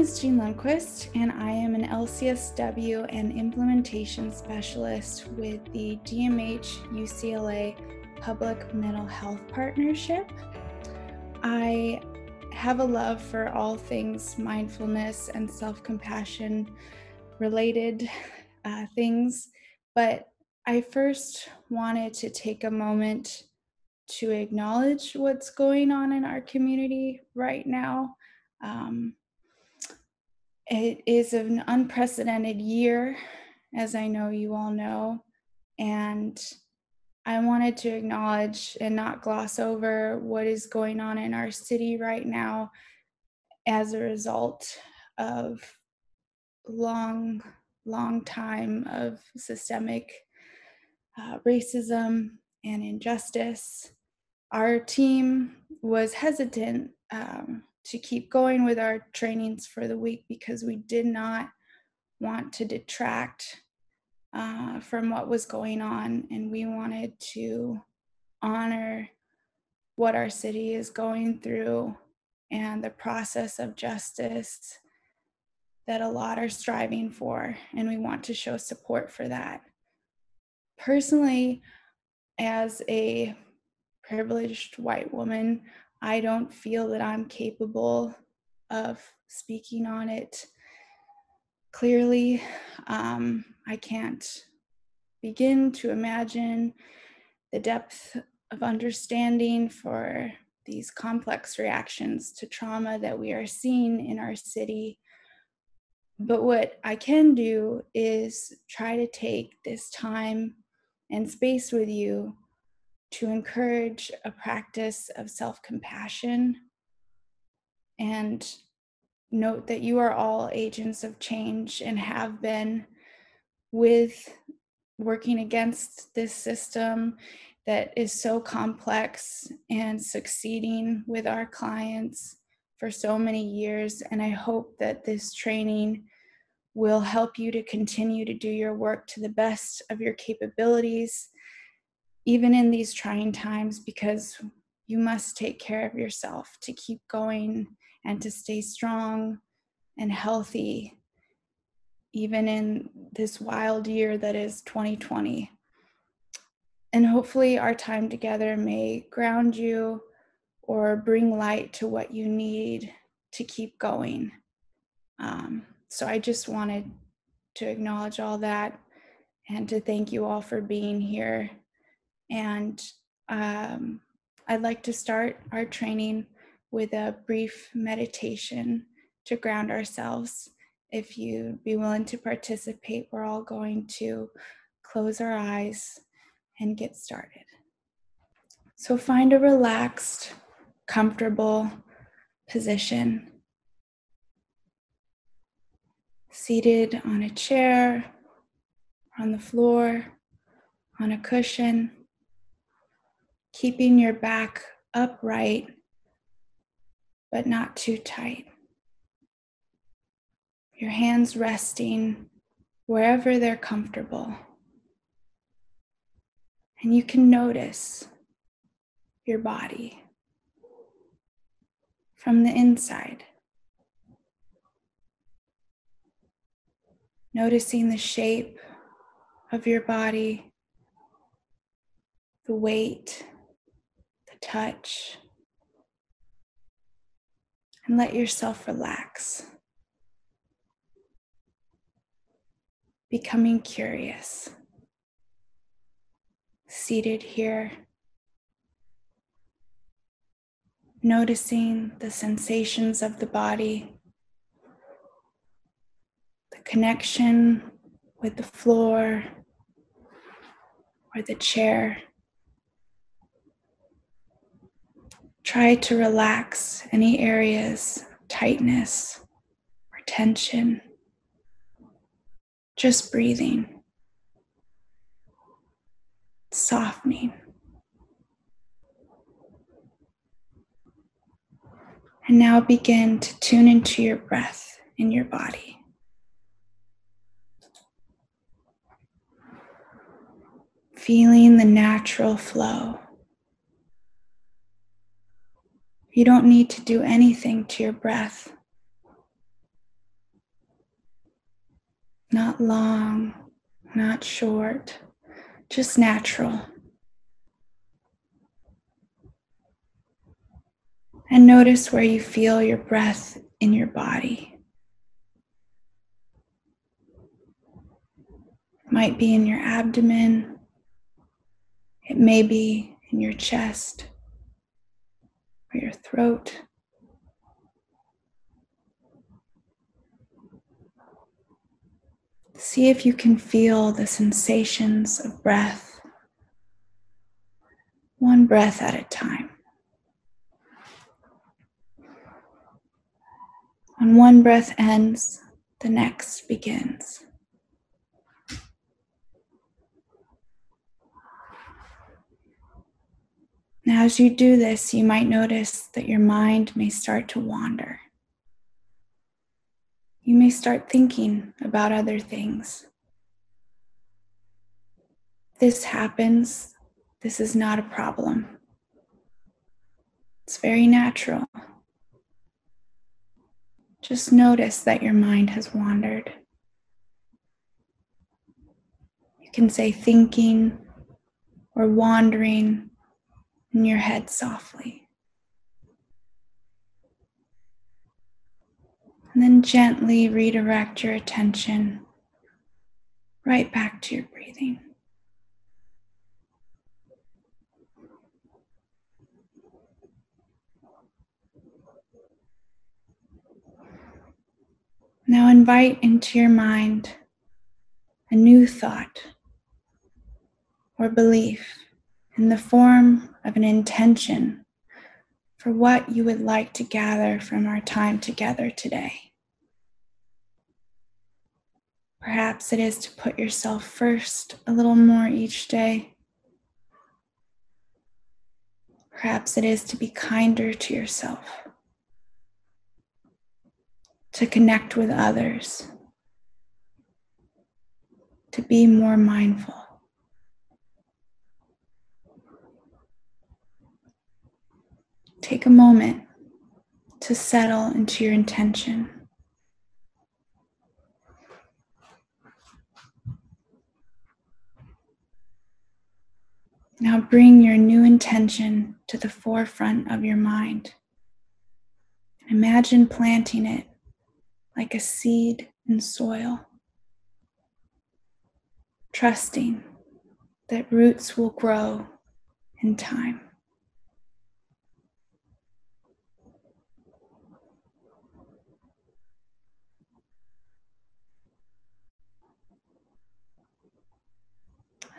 is Jean Lundquist, and I am an LCSW and implementation specialist with the DMH UCLA Public Mental Health Partnership. I have a love for all things mindfulness and self compassion related uh, things, but I first wanted to take a moment to acknowledge what's going on in our community right now. Um, it is an unprecedented year, as I know you all know, and I wanted to acknowledge and not gloss over what is going on in our city right now as a result of long, long time of systemic uh, racism and injustice. Our team was hesitant um, to keep going with our trainings for the week because we did not want to detract uh, from what was going on, and we wanted to honor what our city is going through and the process of justice that a lot are striving for, and we want to show support for that. Personally, as a privileged white woman, I don't feel that I'm capable of speaking on it clearly. Um, I can't begin to imagine the depth of understanding for these complex reactions to trauma that we are seeing in our city. But what I can do is try to take this time and space with you to encourage a practice of self compassion and note that you are all agents of change and have been with working against this system that is so complex and succeeding with our clients for so many years. And I hope that this training will help you to continue to do your work to the best of your capabilities even in these trying times, because you must take care of yourself to keep going and to stay strong and healthy, even in this wild year that is 2020. And hopefully, our time together may ground you or bring light to what you need to keep going. Um, so, I just wanted to acknowledge all that and to thank you all for being here and um, I'd like to start our training with a brief meditation to ground ourselves. If you'd be willing to participate, we're all going to close our eyes and get started. So find a relaxed, comfortable position. Seated on a chair, on the floor, on a cushion keeping your back upright but not too tight. Your hands resting wherever they're comfortable. And you can notice your body from the inside. Noticing the shape of your body, the weight touch, and let yourself relax. Becoming curious. Seated here, noticing the sensations of the body, the connection with the floor or the chair. Try to relax any areas of tightness or tension. Just breathing, softening. And now begin to tune into your breath in your body. Feeling the natural flow. You don't need to do anything to your breath. not long, not short, just natural. And notice where you feel your breath in your body. It might be in your abdomen, it may be in your chest or your throat. See if you can feel the sensations of breath, one breath at a time. When one breath ends, the next begins. Now, as you do this, you might notice that your mind may start to wander. You may start thinking about other things. This happens. This is not a problem. It's very natural. Just notice that your mind has wandered. You can say thinking or wandering in your head softly. And then gently redirect your attention right back to your breathing. Now invite into your mind a new thought or belief in the form of an intention for what you would like to gather from our time together today. Perhaps it is to put yourself first a little more each day. Perhaps it is to be kinder to yourself, to connect with others, to be more mindful. Take a moment to settle into your intention. Now bring your new intention to the forefront of your mind. Imagine planting it like a seed in soil, trusting that roots will grow in time.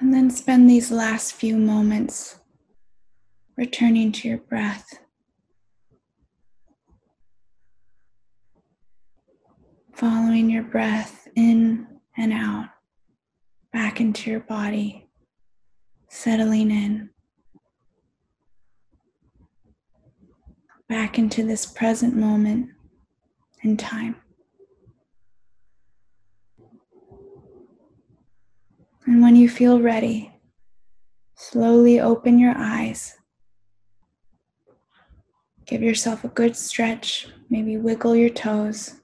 And then spend these last few moments returning to your breath. Following your breath in and out, back into your body, settling in, back into this present moment in time. And when you feel ready, slowly open your eyes. Give yourself a good stretch, maybe wiggle your toes,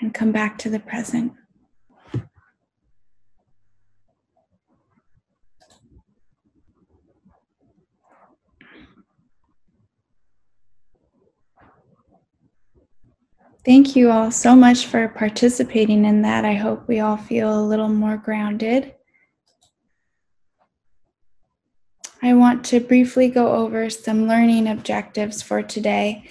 and come back to the present. Thank you all so much for participating in that. I hope we all feel a little more grounded. I want to briefly go over some learning objectives for today.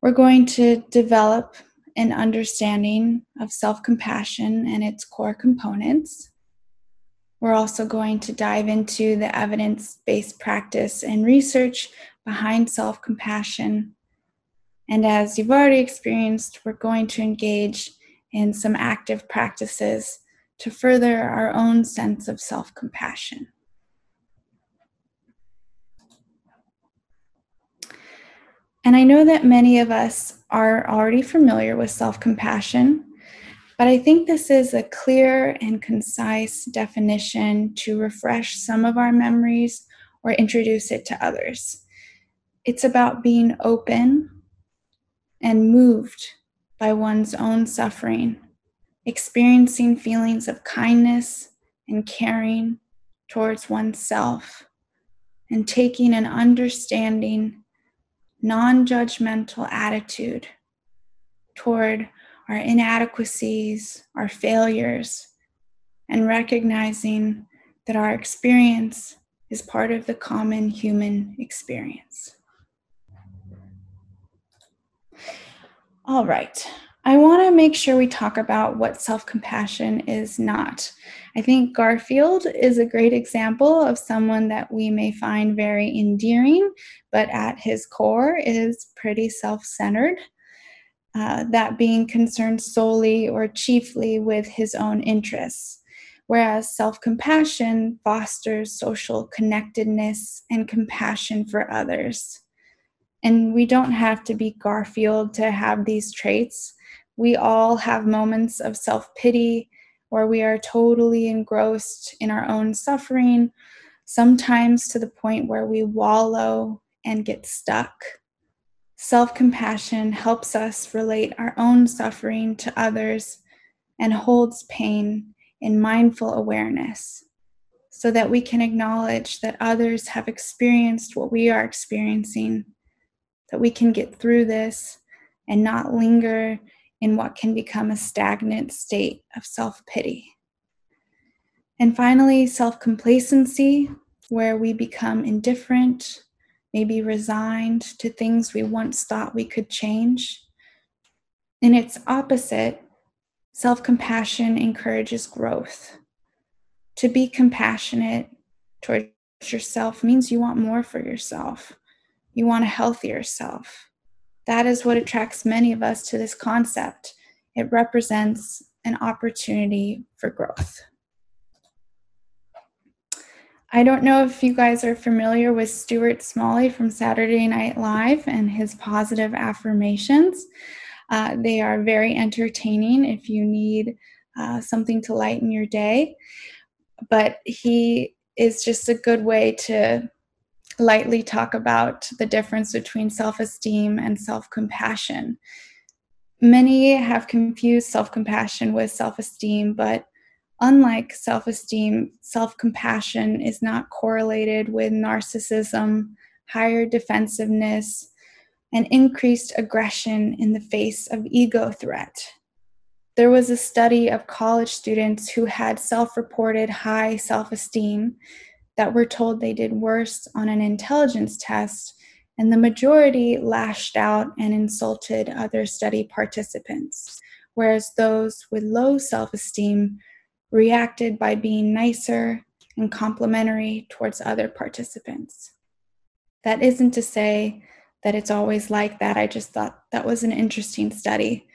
We're going to develop an understanding of self compassion and its core components. We're also going to dive into the evidence based practice and research behind self compassion and as you've already experienced, we're going to engage in some active practices to further our own sense of self compassion. And I know that many of us are already familiar with self compassion, but I think this is a clear and concise definition to refresh some of our memories or introduce it to others. It's about being open and moved by one's own suffering experiencing feelings of kindness and caring towards oneself, and taking an understanding, non judgmental attitude toward our inadequacies, our failures, and recognizing that our experience is part of the common human experience. All right. I want to make sure we talk about what self compassion is not. I think Garfield is a great example of someone that we may find very endearing, but at his core is pretty self centered. Uh, that being concerned solely or chiefly with his own interests, whereas self compassion fosters social connectedness and compassion for others. And we don't have to be Garfield to have these traits we all have moments of self pity where we are totally engrossed in our own suffering, sometimes to the point where we wallow and get stuck. Self compassion helps us relate our own suffering to others and holds pain in mindful awareness so that we can acknowledge that others have experienced what we are experiencing, that we can get through this and not linger in what can become a stagnant state of self pity. And finally, self complacency, where we become indifferent, maybe resigned to things we once thought we could change. In its opposite, self compassion encourages growth. To be compassionate towards yourself means you want more for yourself, you want a healthier self. That is what attracts many of us to this concept. It represents an opportunity for growth. I don't know if you guys are familiar with Stuart Smalley from Saturday Night Live and his positive affirmations. Uh, they are very entertaining if you need uh, something to lighten your day. But he is just a good way to lightly talk about the difference between self esteem and self compassion. Many have confused self compassion with self esteem, but unlike self esteem, self compassion is not correlated with narcissism, higher defensiveness, and increased aggression in the face of ego threat. There was a study of college students who had self reported high self esteem that were told they did worse on an intelligence test, and the majority lashed out and insulted other study participants, whereas those with low self esteem reacted by being nicer and complimentary towards other participants. That isn't to say that it's always like that. I just thought that was an interesting study.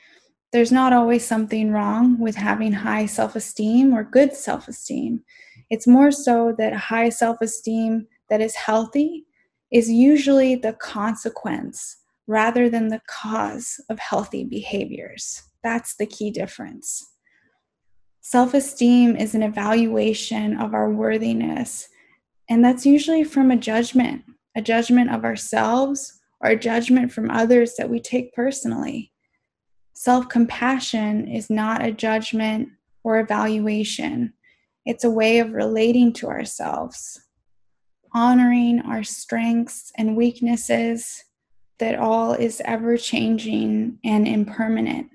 There's not always something wrong with having high self esteem or good self esteem. It's more so that high self esteem that is healthy is usually the consequence rather than the cause of healthy behaviors. That's the key difference. Self esteem is an evaluation of our worthiness, and that's usually from a judgment, a judgment of ourselves or a judgment from others that we take personally. Self compassion is not a judgment or evaluation, it's a way of relating to ourselves, honoring our strengths and weaknesses, that all is ever changing and impermanent.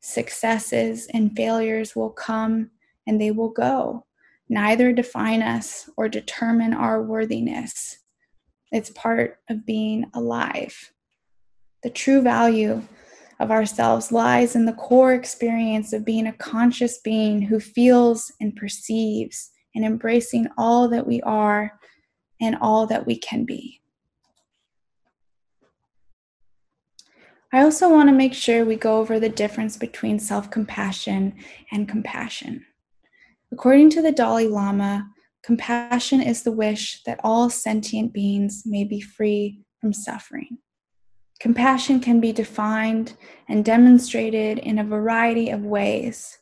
Successes and failures will come and they will go. Neither define us or determine our worthiness. It's part of being alive. The true value of ourselves lies in the core experience of being a conscious being who feels and perceives and embracing all that we are and all that we can be. I also want to make sure we go over the difference between self compassion and compassion. According to the Dalai Lama, compassion is the wish that all sentient beings may be free from suffering. Compassion can be defined and demonstrated in a variety of ways.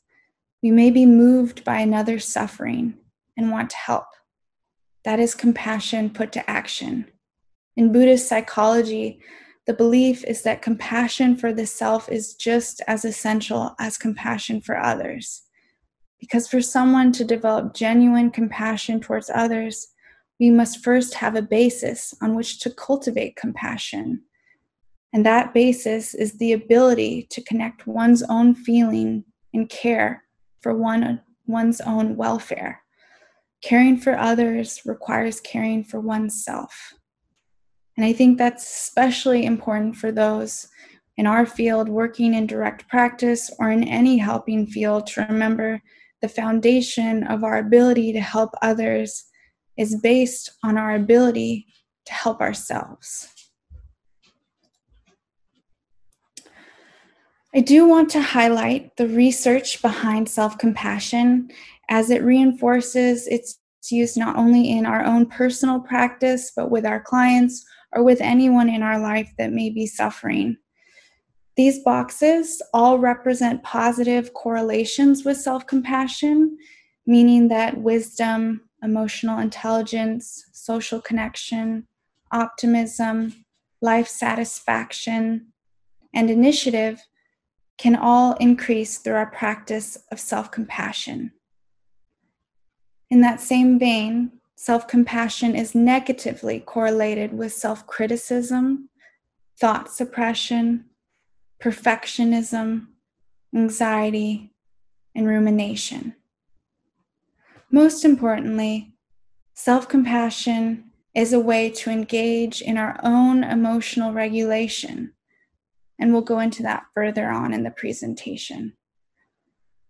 We may be moved by another's suffering and want to help. That is compassion put to action. In Buddhist psychology, the belief is that compassion for the self is just as essential as compassion for others. Because for someone to develop genuine compassion towards others, we must first have a basis on which to cultivate compassion. And that basis is the ability to connect one's own feeling and care for one, one's own welfare. Caring for others requires caring for oneself. And I think that's especially important for those in our field working in direct practice or in any helping field to remember the foundation of our ability to help others is based on our ability to help ourselves. I do want to highlight the research behind self compassion as it reinforces its use not only in our own personal practice, but with our clients or with anyone in our life that may be suffering. These boxes all represent positive correlations with self compassion, meaning that wisdom, emotional intelligence, social connection, optimism, life satisfaction, and initiative can all increase through our practice of self compassion. In that same vein, self compassion is negatively correlated with self criticism, thought suppression, perfectionism, anxiety, and rumination. Most importantly, self compassion is a way to engage in our own emotional regulation, and we'll go into that further on in the presentation.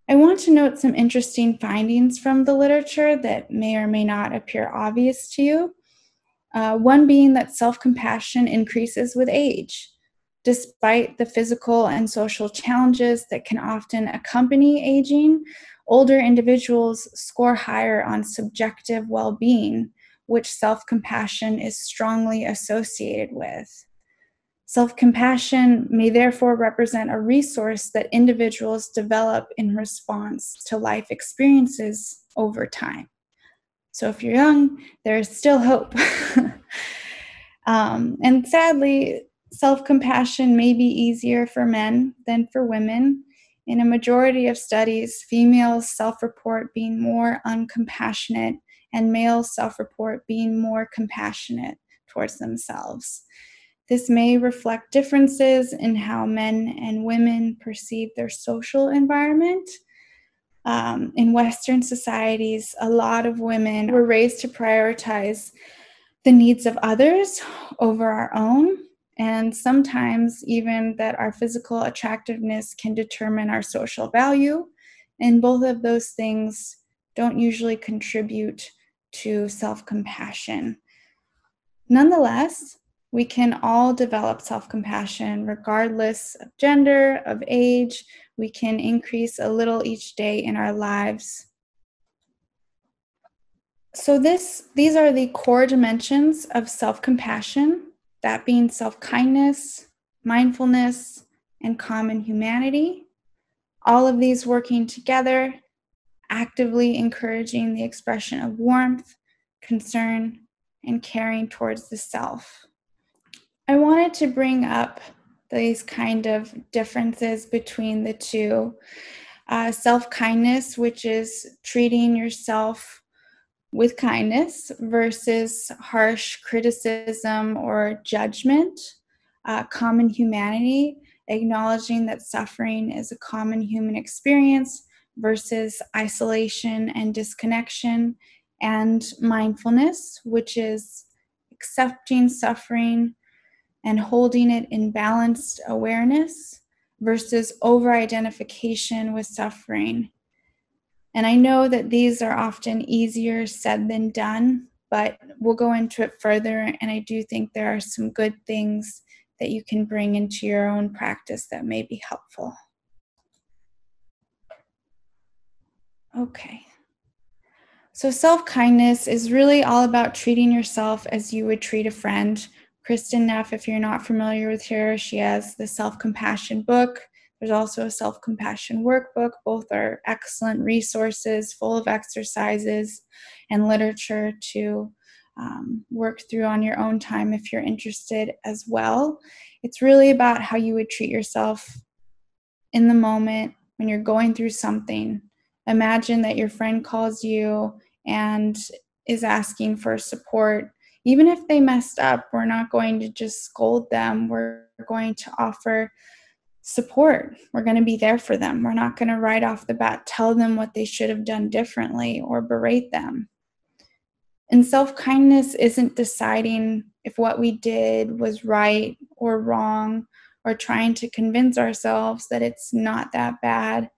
I want to note some interesting findings from the literature that may or may not appear obvious to you. Uh, one being that self compassion increases with age despite the physical and social challenges that can often accompany aging, older individuals score higher on subjective well being, which self compassion is strongly associated with. Self compassion may therefore represent a resource that individuals develop in response to life experiences over time. So, if you're young, there is still hope. um, and sadly, Self compassion may be easier for men than for women. In a majority of studies, females self report being more uncompassionate and males self report being more compassionate towards themselves. This may reflect differences in how men and women perceive their social environment. Um, in Western societies, a lot of women were raised to prioritize the needs of others over our own. And sometimes, even that our physical attractiveness can determine our social value. And both of those things don't usually contribute to self compassion. Nonetheless, we can all develop self compassion regardless of gender, of age. We can increase a little each day in our lives. So this these are the core dimensions of self compassion that being self kindness, mindfulness, and common humanity. All of these working together, actively encouraging the expression of warmth, concern, and caring towards the self. I wanted to bring up these kind of differences between the two. Uh, self kindness, which is treating yourself with kindness versus harsh criticism or judgment, uh, common humanity, acknowledging that suffering is a common human experience versus isolation and disconnection, and mindfulness, which is accepting suffering and holding it in balanced awareness versus over identification with suffering and I know that these are often easier said than done, but we'll go into it further. And I do think there are some good things that you can bring into your own practice that may be helpful. Okay. So, self kindness is really all about treating yourself as you would treat a friend. Kristin Neff, if you're not familiar with her, she has the self compassion book. There's also a self compassion workbook. Both are excellent resources full of exercises and literature to um, work through on your own time if you're interested as well. It's really about how you would treat yourself in the moment when you're going through something. Imagine that your friend calls you and is asking for support. Even if they messed up, we're not going to just scold them. We're going to offer support. We're going to be there for them. We're not going to right off the bat tell them what they should have done differently or berate them. And self kindness isn't deciding if what we did was right or wrong or trying to convince ourselves that it's not that bad.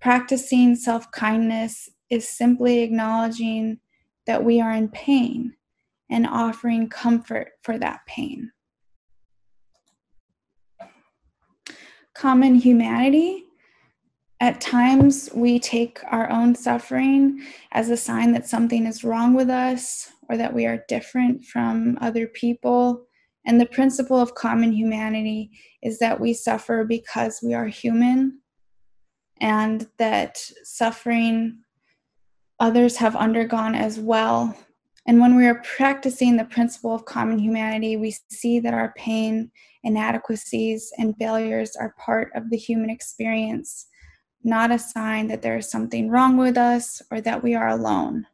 Practicing self kindness is simply acknowledging that we are in pain and offering comfort for that pain. common humanity. At times, we take our own suffering as a sign that something is wrong with us or that we are different from other people. And the principle of common humanity is that we suffer because we are human and that suffering others have undergone as well. And when we are practicing the principle of common humanity, we see that our pain inadequacies, and failures are part of the human experience, not a sign that there is something wrong with us or that we are alone.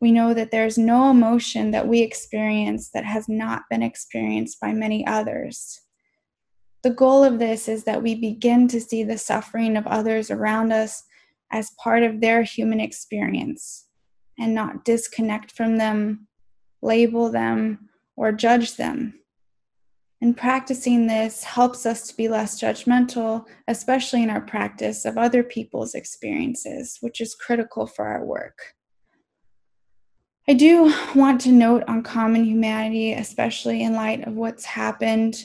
We know that there's no emotion that we experience that has not been experienced by many others. The goal of this is that we begin to see the suffering of others around us as part of their human experience and not disconnect from them, label them, or judge them. And practicing this helps us to be less judgmental, especially in our practice of other people's experiences, which is critical for our work. I do want to note on common humanity, especially in light of what's happened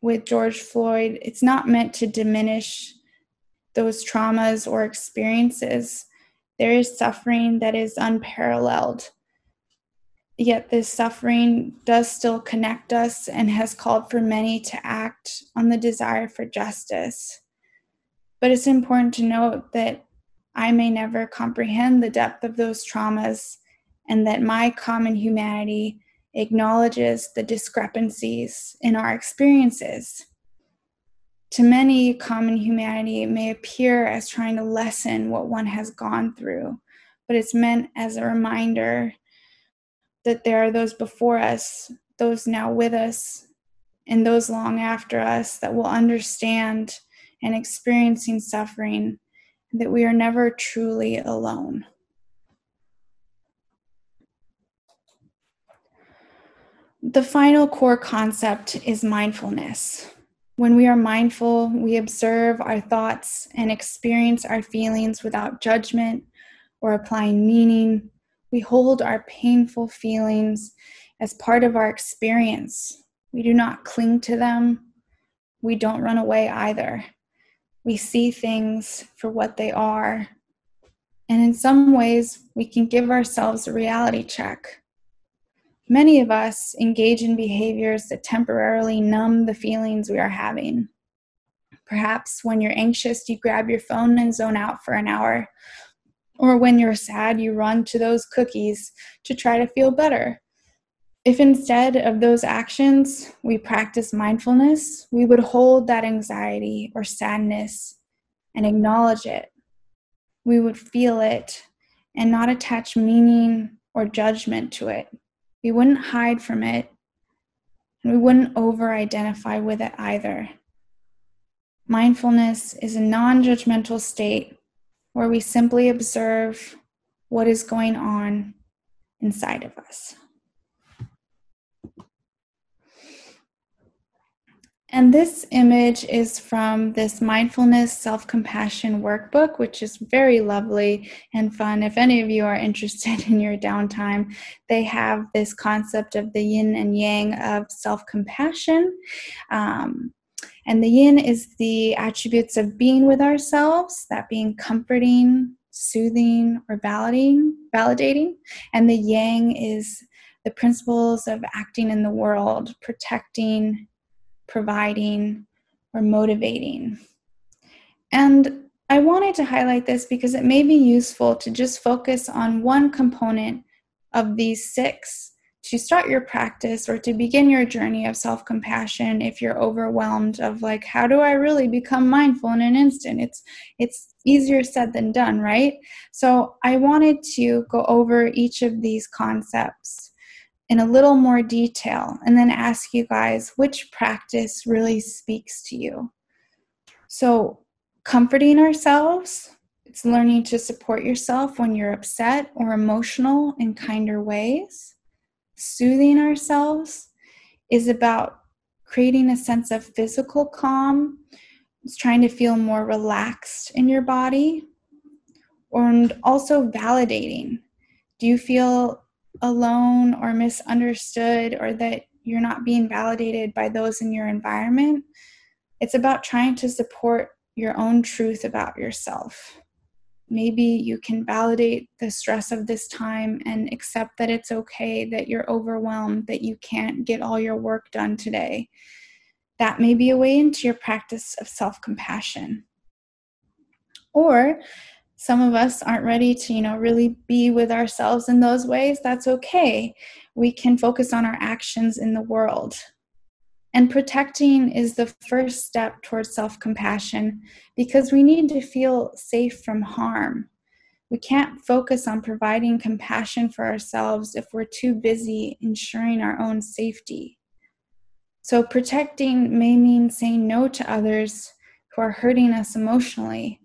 with George Floyd, it's not meant to diminish those traumas or experiences. There is suffering that is unparalleled yet this suffering does still connect us and has called for many to act on the desire for justice. But it's important to note that I may never comprehend the depth of those traumas and that my common humanity acknowledges the discrepancies in our experiences. To many, common humanity may appear as trying to lessen what one has gone through, but it's meant as a reminder that there are those before us, those now with us, and those long after us that will understand and experiencing suffering, that we are never truly alone. The final core concept is mindfulness. When we are mindful, we observe our thoughts and experience our feelings without judgment or applying meaning we hold our painful feelings as part of our experience. We do not cling to them. We don't run away either. We see things for what they are. And in some ways, we can give ourselves a reality check. Many of us engage in behaviors that temporarily numb the feelings we are having. Perhaps when you're anxious, you grab your phone and zone out for an hour, or when you're sad, you run to those cookies to try to feel better. If instead of those actions we practice mindfulness, we would hold that anxiety or sadness and acknowledge it. We would feel it and not attach meaning or judgment to it. We wouldn't hide from it, and we wouldn't over identify with it either. Mindfulness is a non judgmental state where we simply observe what is going on inside of us. And this image is from this mindfulness self compassion workbook, which is very lovely and fun. If any of you are interested in your downtime, they have this concept of the yin and yang of self compassion. Um, and the yin is the attributes of being with ourselves, that being comforting, soothing, or validating, validating. And the yang is the principles of acting in the world, protecting, providing, or motivating. And I wanted to highlight this because it may be useful to just focus on one component of these six to start your practice or to begin your journey of self compassion if you're overwhelmed of like how do i really become mindful in an instant? It's it's easier said than done right? So i wanted to go over each of these concepts in a little more detail and then ask you guys which practice really speaks to you so comforting ourselves it's learning to support yourself when you're upset or emotional in kinder ways soothing ourselves is about creating a sense of physical calm. It's trying to feel more relaxed in your body. And also validating. Do you feel alone or misunderstood or that you're not being validated by those in your environment? It's about trying to support your own truth about yourself maybe you can validate the stress of this time and accept that it's okay that you're overwhelmed, that you can't get all your work done today. That may be a way into your practice of self compassion. Or some of us aren't ready to, you know, really be with ourselves in those ways. That's okay. We can focus on our actions in the world. And protecting is the first step towards self compassion because we need to feel safe from harm. We can't focus on providing compassion for ourselves if we're too busy ensuring our own safety. So, protecting may mean saying no to others who are hurting us emotionally,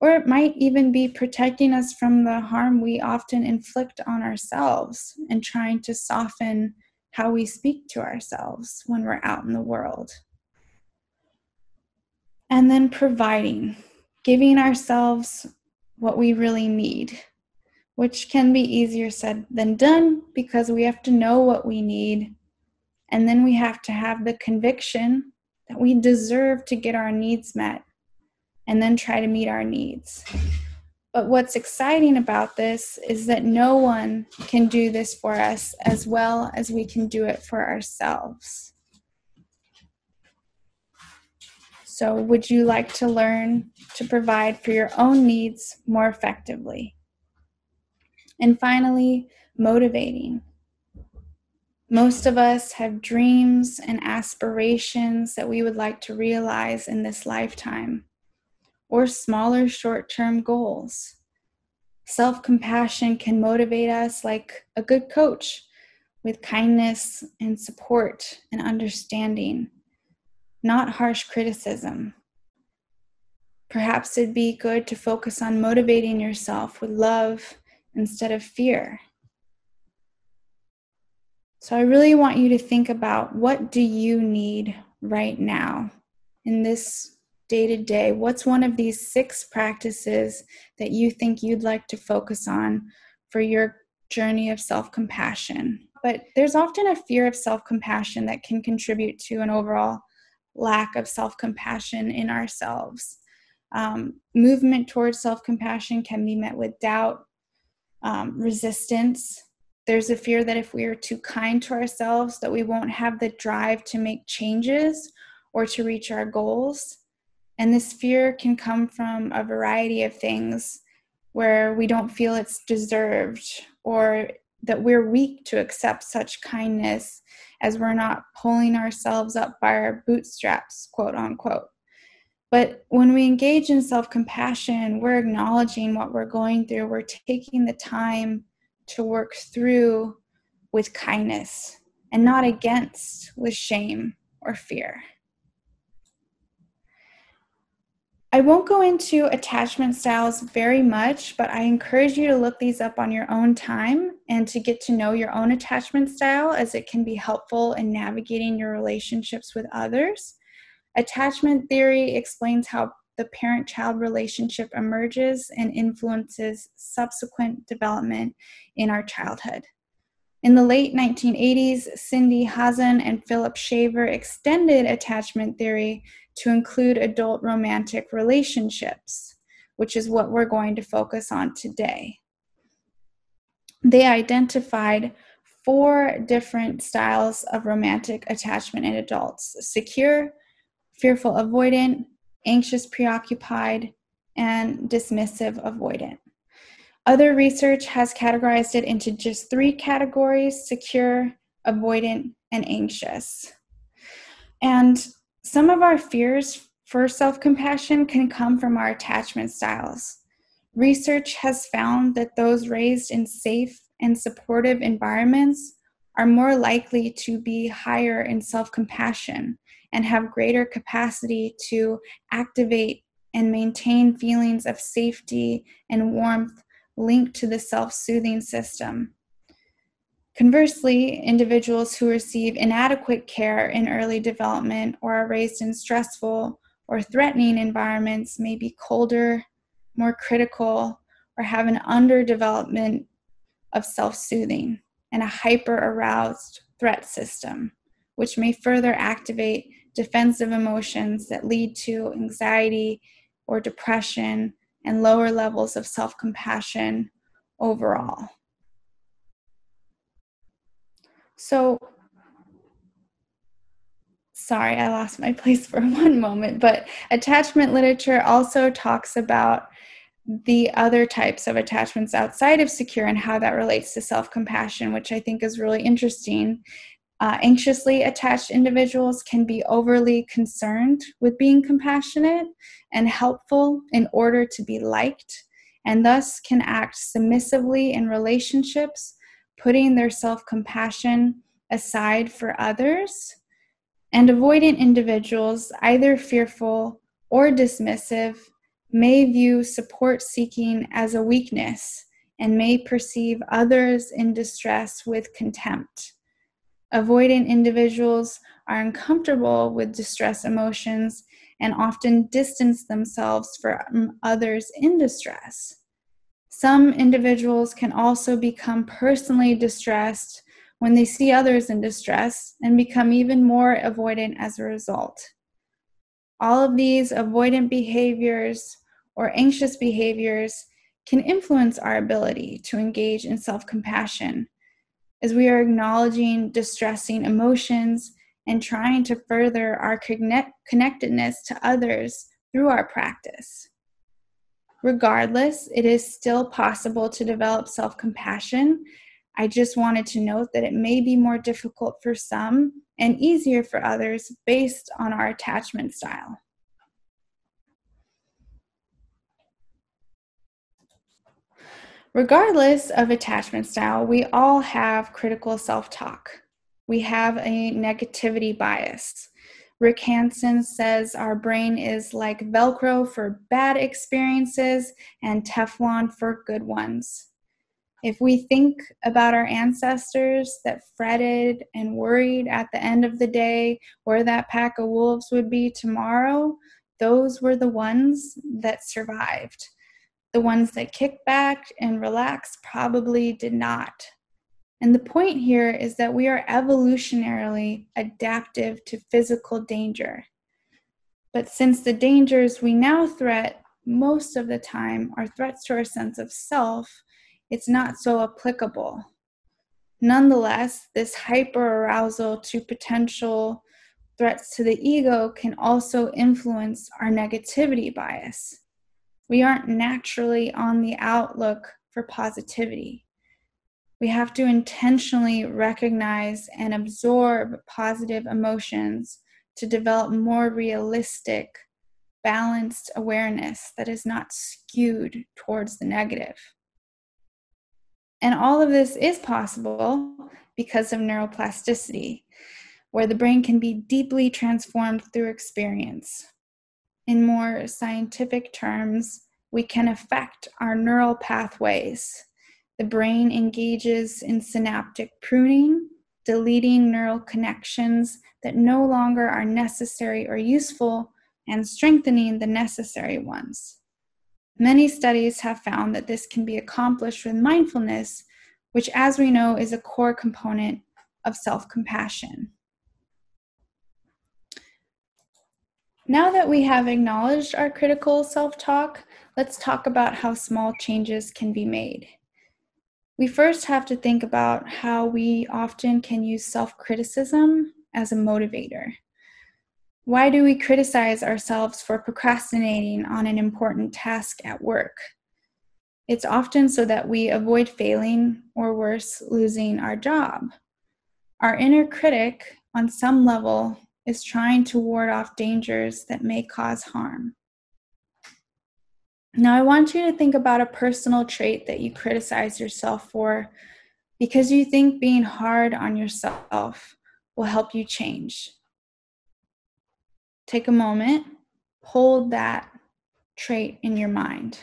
or it might even be protecting us from the harm we often inflict on ourselves and trying to soften how we speak to ourselves when we're out in the world. And then providing, giving ourselves what we really need, which can be easier said than done because we have to know what we need. And then we have to have the conviction that we deserve to get our needs met and then try to meet our needs. But what's exciting about this is that no one can do this for us as well as we can do it for ourselves. So, would you like to learn to provide for your own needs more effectively? And finally, motivating. Most of us have dreams and aspirations that we would like to realize in this lifetime or smaller short term goals. Self compassion can motivate us like a good coach with kindness and support and understanding, not harsh criticism. Perhaps it'd be good to focus on motivating yourself with love instead of fear. So I really want you to think about what do you need right now in this day to day, what's one of these six practices that you think you'd like to focus on for your journey of self compassion? But there's often a fear of self compassion that can contribute to an overall lack of self compassion in ourselves. Um, movement towards self compassion can be met with doubt, um, resistance. There's a fear that if we are too kind to ourselves, that we won't have the drive to make changes or to reach our goals. And this fear can come from a variety of things where we don't feel it's deserved or that we're weak to accept such kindness as we're not pulling ourselves up by our bootstraps, quote unquote. But when we engage in self compassion, we're acknowledging what we're going through. We're taking the time to work through with kindness and not against with shame or fear. I won't go into attachment styles very much, but I encourage you to look these up on your own time and to get to know your own attachment style as it can be helpful in navigating your relationships with others. Attachment theory explains how the parent child relationship emerges and influences subsequent development in our childhood. In the late 1980s, Cindy Hazan and Philip Shaver extended attachment theory to include adult romantic relationships, which is what we're going to focus on today. They identified four different styles of romantic attachment in adults secure, fearful avoidant, anxious preoccupied, and dismissive avoidant. Other research has categorized it into just three categories secure, avoidant, and anxious. And some of our fears for self compassion can come from our attachment styles. Research has found that those raised in safe and supportive environments are more likely to be higher in self compassion and have greater capacity to activate and maintain feelings of safety and warmth linked to the self soothing system. Conversely, individuals who receive inadequate care in early development or are raised in stressful or threatening environments may be colder, more critical, or have an underdevelopment of self soothing and a hyper aroused threat system, which may further activate defensive emotions that lead to anxiety or depression and lower levels of self compassion overall. So, sorry, I lost my place for one moment, but attachment literature also talks about the other types of attachments outside of secure and how that relates to self compassion, which I think is really interesting. Uh, anxiously attached individuals can be overly concerned with being compassionate and helpful in order to be liked, and thus can act submissively in relationships, putting their self compassion aside for others. And avoidant individuals, either fearful or dismissive, may view support seeking as a weakness and may perceive others in distress with contempt. Avoidant individuals are uncomfortable with distress emotions and often distance themselves from others in distress. Some individuals can also become personally distressed when they see others in distress and become even more avoidant as a result. All of these avoidant behaviors or anxious behaviors can influence our ability to engage in self compassion as we are acknowledging distressing emotions and trying to further our connect- connectedness to others through our practice. Regardless, it is still possible to develop self compassion. I just wanted to note that it may be more difficult for some and easier for others based on our attachment style. Regardless of attachment style, we all have critical self talk. We have a negativity bias. Rick Hanson says our brain is like Velcro for bad experiences and Teflon for good ones. If we think about our ancestors that fretted and worried at the end of the day where that pack of wolves would be tomorrow, those were the ones that survived. The ones that kicked back and relaxed probably did not. And the point here is that we are evolutionarily adaptive to physical danger. But since the dangers we now threat most of the time are threats to our sense of self, it's not so applicable. Nonetheless, this hyperarousal to potential threats to the ego can also influence our negativity bias we aren't naturally on the outlook for positivity. We have to intentionally recognize and absorb positive emotions to develop more realistic, balanced awareness that is not skewed towards the negative. And all of this is possible because of neuroplasticity, where the brain can be deeply transformed through experience in more scientific terms, we can affect our neural pathways. The brain engages in synaptic pruning, deleting neural connections that no longer are necessary or useful, and strengthening the necessary ones. Many studies have found that this can be accomplished with mindfulness, which, as we know, is a core component of self compassion. Now that we have acknowledged our critical self talk, let's talk about how small changes can be made. We first have to think about how we often can use self criticism as a motivator. Why do we criticize ourselves for procrastinating on an important task at work? It's often so that we avoid failing or worse, losing our job. Our inner critic, on some level, is trying to ward off dangers that may cause harm. Now, I want you to think about a personal trait that you criticize yourself for because you think being hard on yourself will help you change. Take a moment, hold that trait in your mind.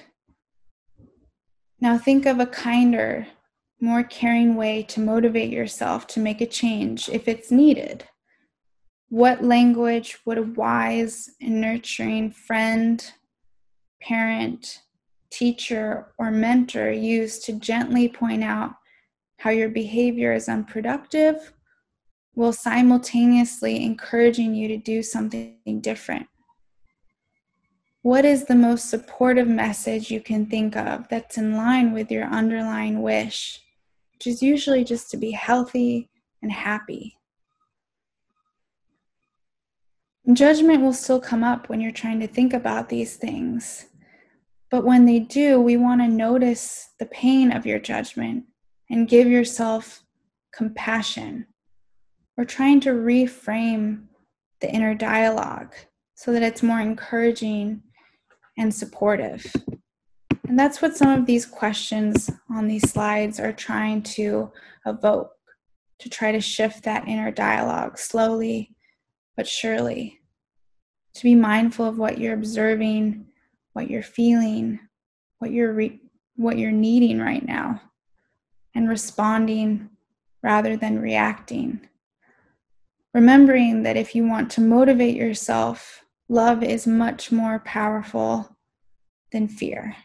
Now, think of a kinder, more caring way to motivate yourself to make a change if it's needed. What language would a wise and nurturing friend, parent, teacher, or mentor use to gently point out how your behavior is unproductive while simultaneously encouraging you to do something different? What is the most supportive message you can think of that's in line with your underlying wish, which is usually just to be healthy and happy? Judgment will still come up when you're trying to think about these things. But when they do, we want to notice the pain of your judgment and give yourself compassion. We're trying to reframe the inner dialogue so that it's more encouraging and supportive. And that's what some of these questions on these slides are trying to evoke to try to shift that inner dialogue slowly but surely. To be mindful of what you're observing, what you're feeling, what you're re- what you're needing right now and responding rather than reacting. Remembering that if you want to motivate yourself, love is much more powerful than fear.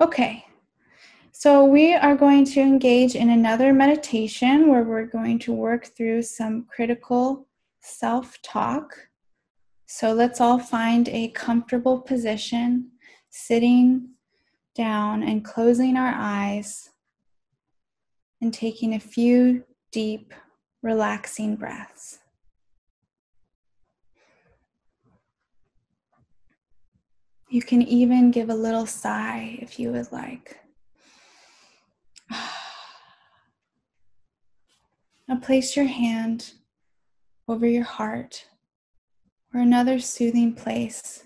Okay, so we are going to engage in another meditation where we're going to work through some critical self talk. So let's all find a comfortable position, sitting down and closing our eyes and taking a few deep, relaxing breaths. You can even give a little sigh if you would like. Now place your hand over your heart or another soothing place,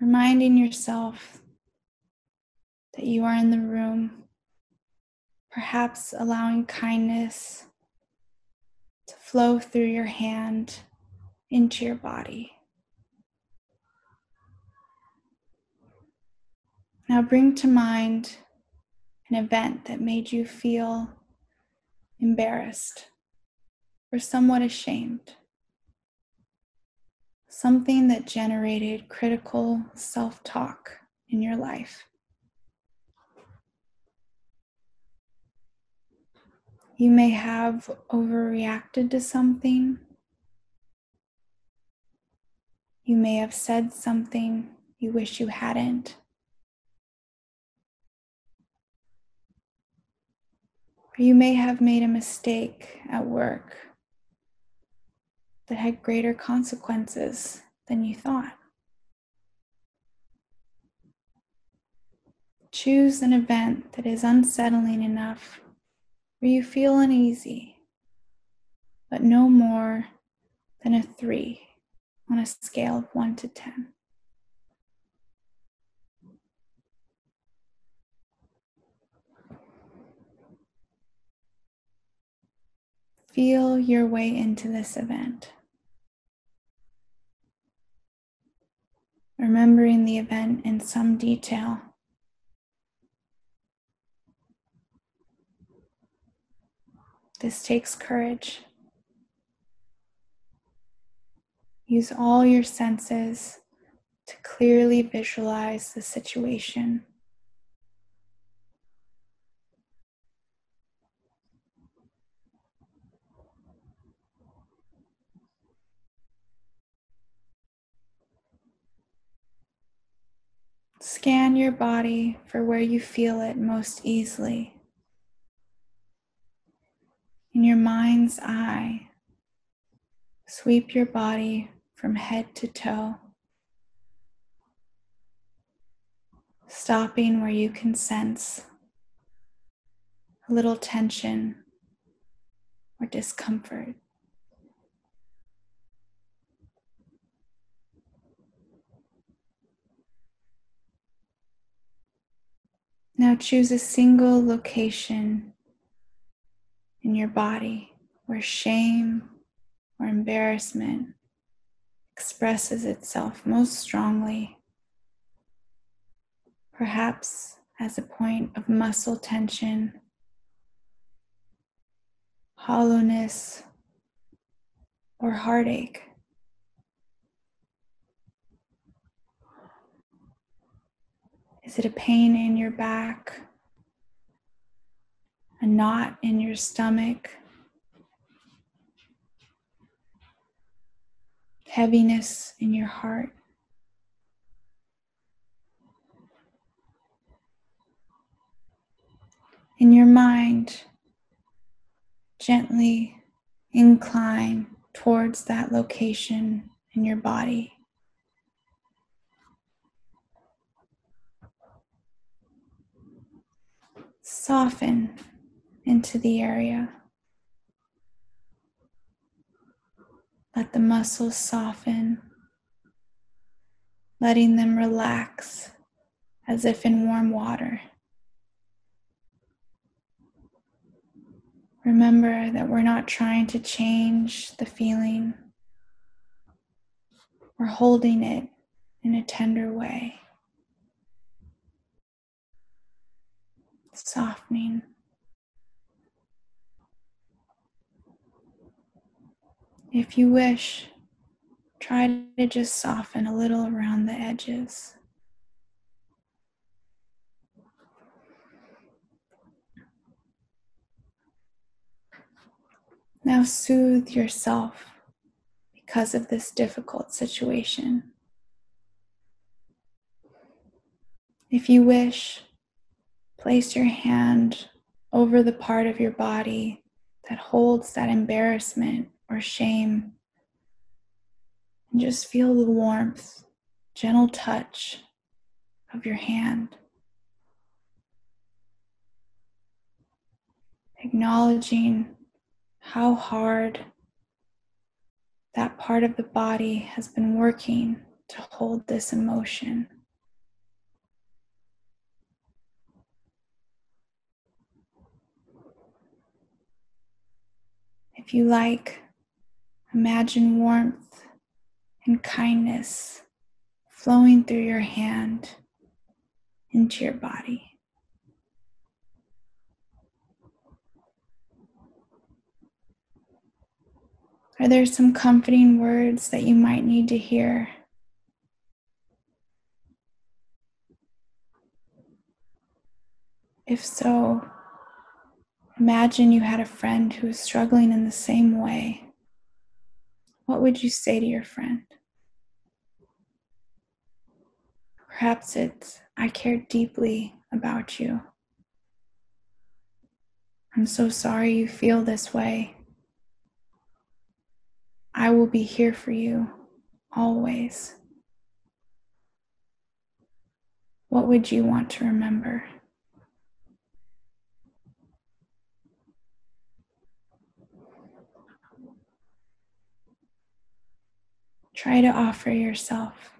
reminding yourself that you are in the room, perhaps allowing kindness to flow through your hand into your body. Now bring to mind an event that made you feel embarrassed or somewhat ashamed. Something that generated critical self talk in your life. You may have overreacted to something. You may have said something you wish you hadn't. Or you may have made a mistake at work that had greater consequences than you thought. Choose an event that is unsettling enough where you feel uneasy, but no more than a three on a scale of one to 10. Feel your way into this event. Remembering the event in some detail. This takes courage. Use all your senses to clearly visualize the situation. Scan your body for where you feel it most easily. In your mind's eye, sweep your body from head to toe. stopping where you can sense a little tension or discomfort. Now choose a single location in your body where shame or embarrassment expresses itself most strongly, perhaps as a point of muscle tension, hollowness, or heartache. Is it a pain in your back? A knot in your stomach? Heaviness in your heart? In your mind, gently incline towards that location in your body. Soften into the area. Let the muscles soften, letting them relax as if in warm water. Remember that we're not trying to change the feeling, we're holding it in a tender way. Softening. If you wish, try to just soften a little around the edges. Now soothe yourself because of this difficult situation. If you wish, Place your hand over the part of your body that holds that embarrassment or shame. And just feel the warmth, gentle touch of your hand. Acknowledging how hard that part of the body has been working to hold this emotion. If you like, imagine warmth and kindness flowing through your hand into your body. Are there some comforting words that you might need to hear? If so, Imagine you had a friend who was struggling in the same way. What would you say to your friend? Perhaps it's, I care deeply about you. I'm so sorry you feel this way. I will be here for you always. What would you want to remember? Try to offer yourself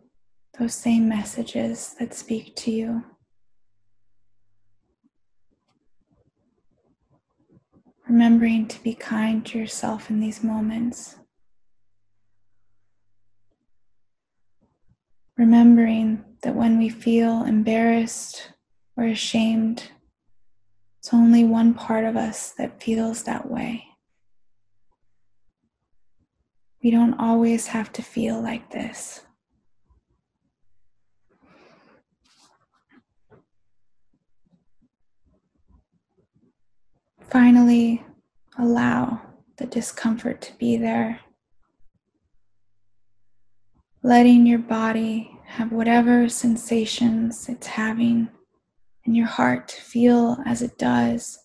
those same messages that speak to you. Remembering to be kind to yourself in these moments. Remembering that when we feel embarrassed or ashamed, it's only one part of us that feels that way. We don't always have to feel like this. Finally, allow the discomfort to be there. Letting your body have whatever sensations it's having and your heart feel as it does.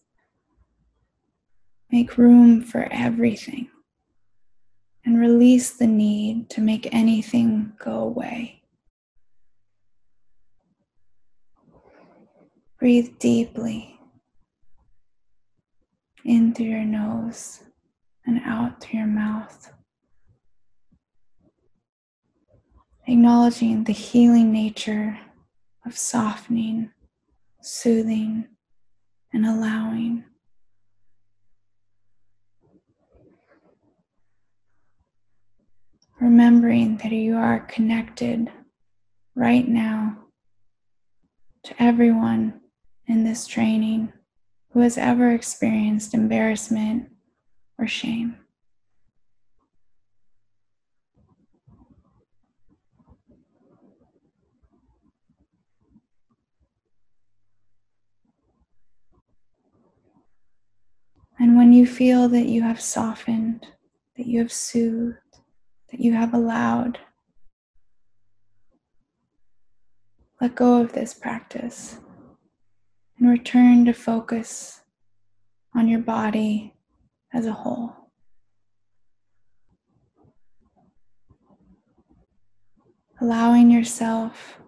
Make room for everything and release the need to make anything go away. Breathe deeply in through your nose and out through your mouth. Acknowledging the healing nature of softening, soothing, and allowing. Remembering that you are connected right now to everyone in this training who has ever experienced embarrassment or shame. And when you feel that you have softened, that you have soothed, that you have allowed, let go of this practice and return to focus on your body as a whole. Allowing yourself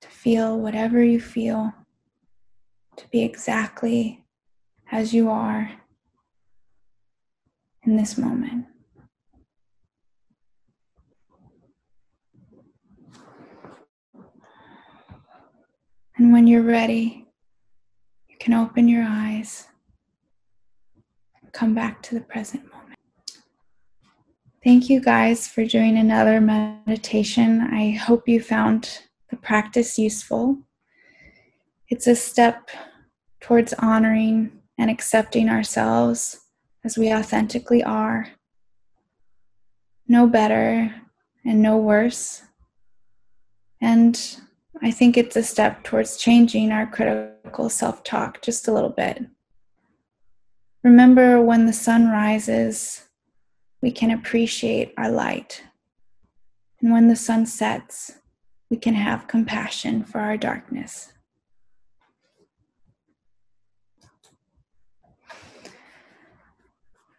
to feel whatever you feel, to be exactly as you are in this moment. And when you're ready, you can open your eyes and come back to the present moment. Thank you guys for doing another meditation. I hope you found the practice useful. It's a step towards honoring and accepting ourselves as we authentically are. No better and no worse. And I think it's a step towards changing our critical self talk just a little bit. Remember, when the sun rises, we can appreciate our light. And when the sun sets, we can have compassion for our darkness.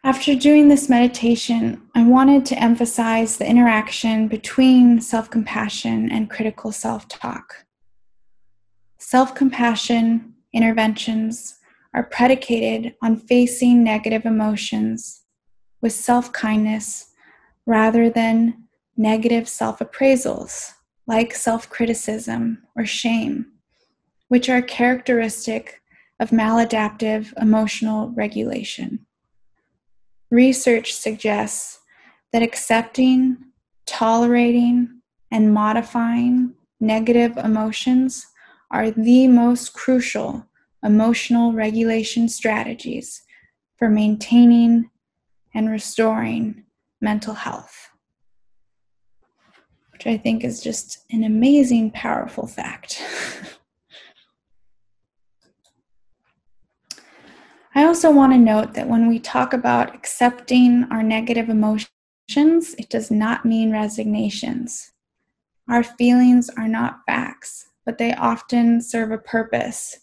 After doing this meditation, I wanted to emphasize the interaction between self compassion and critical self talk. Self compassion interventions are predicated on facing negative emotions with self kindness rather than negative self appraisals like self criticism or shame, which are characteristic of maladaptive emotional regulation. Research suggests that accepting, tolerating, and modifying negative emotions are the most crucial emotional regulation strategies for maintaining and restoring mental health, which I think is just an amazing, powerful fact. I also want to note that when we talk about accepting our negative emotions, it does not mean resignations. Our feelings are not facts, but they often serve a purpose.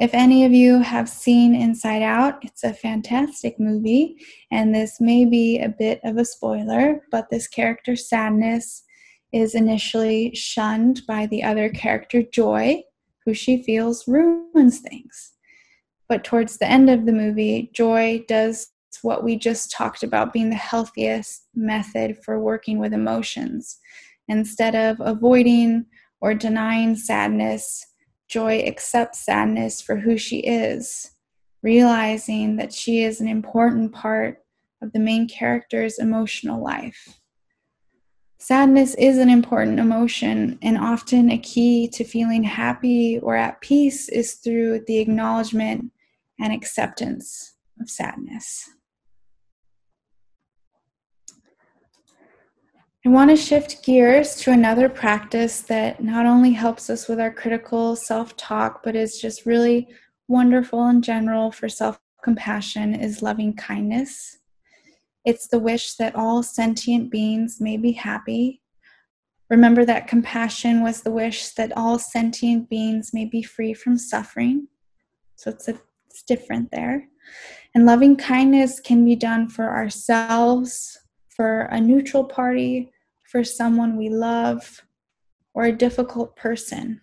If any of you have seen Inside Out, it's a fantastic movie, and this may be a bit of a spoiler, but this character, Sadness, is initially shunned by the other character, Joy, who she feels ruins things. But towards the end of the movie, joy does what we just talked about being the healthiest method for working with emotions. Instead of avoiding or denying sadness, joy accepts sadness for who she is, realizing that she is an important part of the main character's emotional life. Sadness is an important emotion, and often a key to feeling happy or at peace is through the acknowledgement and acceptance of sadness. I want to shift gears to another practice that not only helps us with our critical self talk, but is just really wonderful in general for self compassion is loving kindness. It's the wish that all sentient beings may be happy. Remember that compassion was the wish that all sentient beings may be free from suffering. So it's a it's different there. And loving kindness can be done for ourselves, for a neutral party, for someone we love, or a difficult person.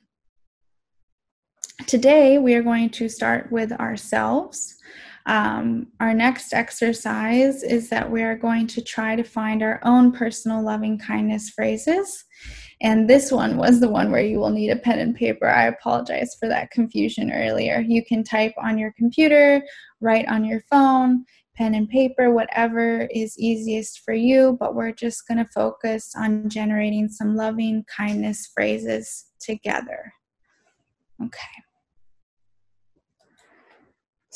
today we are going to start with ourselves. Um, our next exercise is that we are going to try to find our own personal loving kindness phrases. And this one was the one where you will need a pen and paper. I apologize for that confusion earlier. You can type on your computer, write on your phone, pen and paper, whatever is easiest for you. But we're just going to focus on generating some loving kindness phrases together. Okay.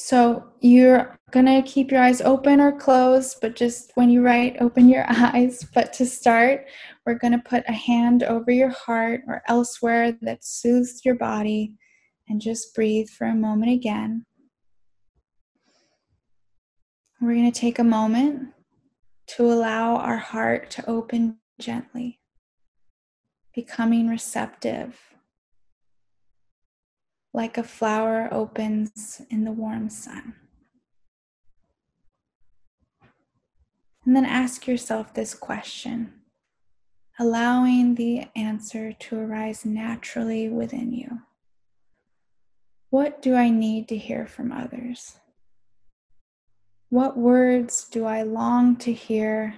So you're going to keep your eyes open or closed, but just when you write, open your eyes. But to start, we're going to put a hand over your heart or elsewhere that soothes your body and just breathe for a moment again. We're going to take a moment to allow our heart to open gently, becoming receptive like a flower opens in the warm sun. And then ask yourself this question, allowing the answer to arise naturally within you. What do I need to hear from others? What words do I long to hear?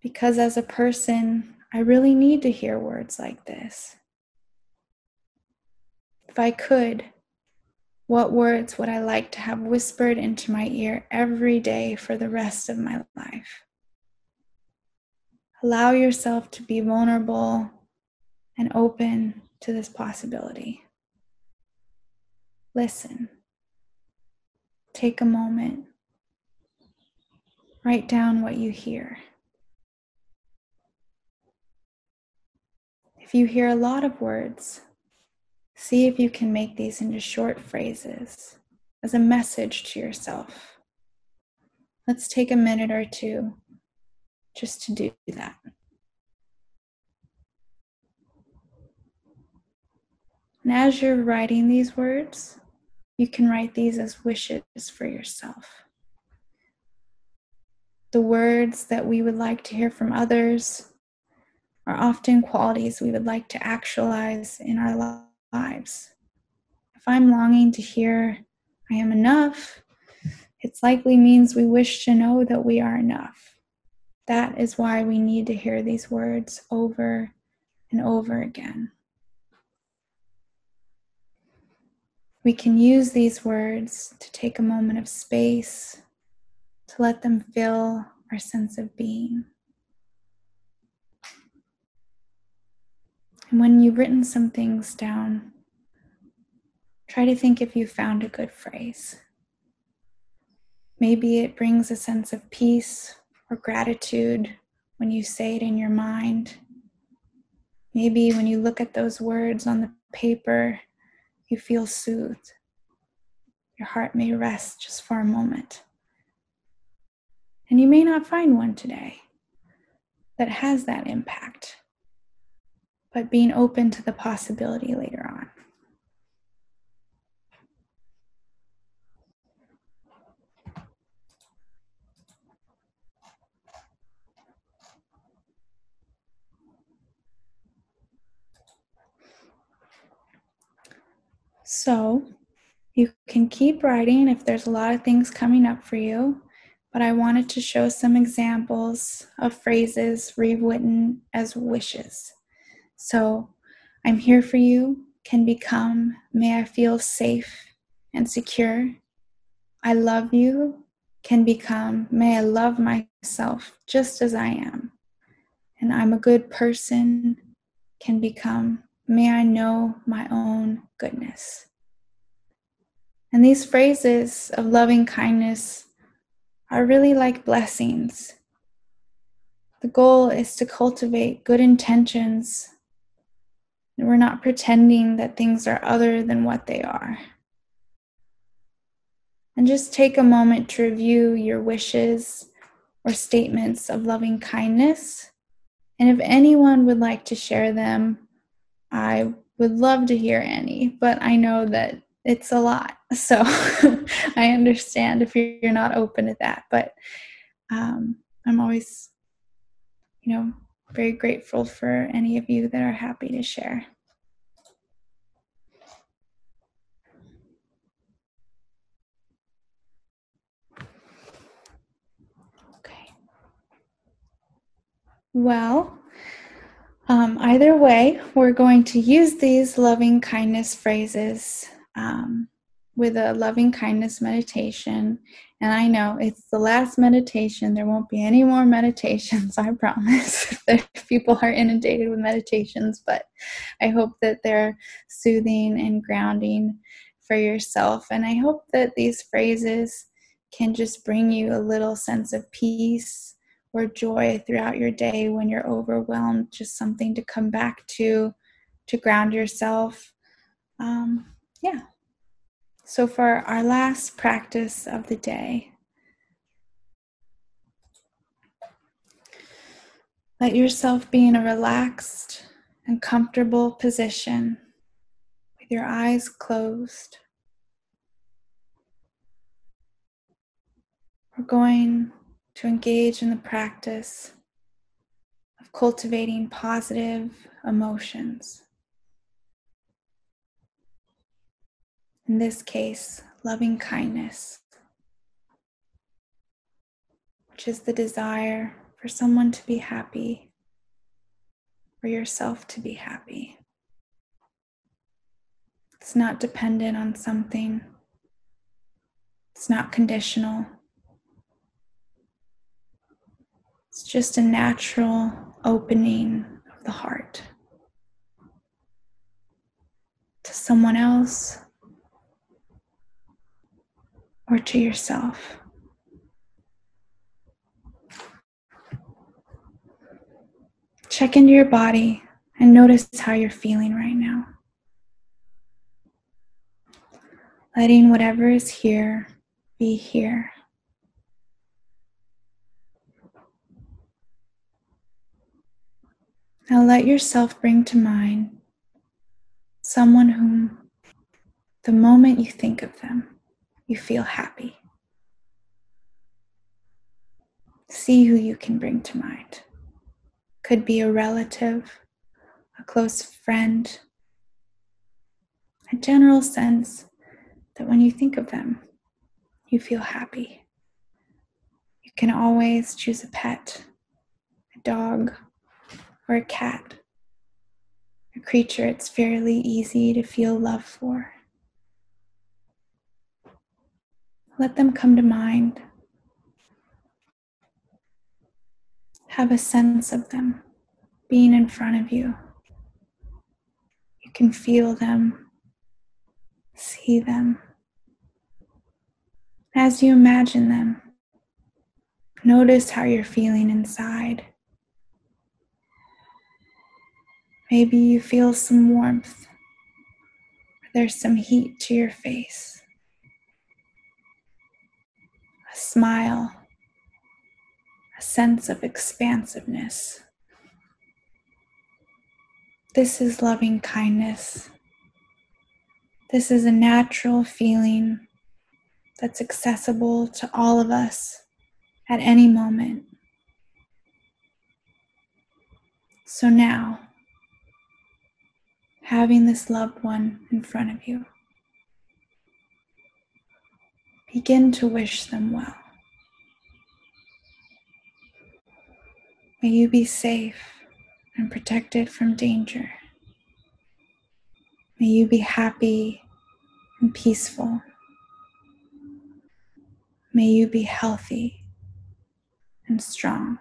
Because as a person, I really need to hear words like this. If I could, what words would I like to have whispered into my ear every day for the rest of my life? Allow yourself to be vulnerable and open to this possibility. Listen. Take a moment. Write down what you hear. If you hear a lot of words, See if you can make these into short phrases as a message to yourself. Let's take a minute or two just to do that. And as you're writing these words, you can write these as wishes for yourself. The words that we would like to hear from others are often qualities we would like to actualize in our lives. If I'm longing to hear, I am enough, it likely means we wish to know that we are enough. That is why we need to hear these words over and over again. We can use these words to take a moment of space, to let them fill our sense of being. And when you've written some things down, try to think if you found a good phrase. Maybe it brings a sense of peace or gratitude when you say it in your mind. Maybe when you look at those words on the paper, you feel soothed. Your heart may rest just for a moment. And you may not find one today that has that impact but being open to the possibility later on. So you can keep writing if there's a lot of things coming up for you, but I wanted to show some examples of phrases rewritten as wishes. So, I'm here for you can become, may I feel safe and secure. I love you can become, may I love myself just as I am. And I'm a good person can become, may I know my own goodness. And these phrases of loving kindness are really like blessings. The goal is to cultivate good intentions we're not pretending that things are other than what they are. And just take a moment to review your wishes or statements of loving kindness. And if anyone would like to share them, I would love to hear any, but I know that it's a lot. So I understand if you're not open to that. But um, I'm always, you know, very grateful for any of you that are happy to share. Well, um, either way, we're going to use these loving kindness phrases um, with a loving kindness meditation. And I know it's the last meditation. There won't be any more meditations, I promise. people are inundated with meditations, but I hope that they're soothing and grounding for yourself. And I hope that these phrases can just bring you a little sense of peace or joy throughout your day when you're overwhelmed, just something to come back to, to ground yourself. Um, yeah. So, for our last practice of the day, let yourself be in a relaxed and comfortable position with your eyes closed. We're going to engage in the practice of cultivating positive emotions. In this case, loving kindness, which is the desire for someone to be happy, for yourself to be happy. It's not dependent on something, it's not conditional. It's just a natural opening of the heart to someone else or to yourself. Check into your body and notice how you're feeling right now. Letting whatever is here be here. Now let yourself bring to mind someone whom, the moment you think of them, you feel happy. See who you can bring to mind. Could be a relative, a close friend, a general sense that when you think of them, you feel happy. You can always choose a pet, a dog, or a cat, a creature it's fairly easy to feel love for. Let them come to mind. Have a sense of them being in front of you. You can feel them, see them. As you imagine them, notice how you're feeling inside. Maybe you feel some warmth, there's some heat to your face, a smile, a sense of expansiveness. This is loving kindness. This is a natural feeling that's accessible to all of us at any moment. So now, having this loved one in front of you. Begin to wish them well. May you be safe and protected from danger. May you be happy and peaceful. May you be healthy and strong.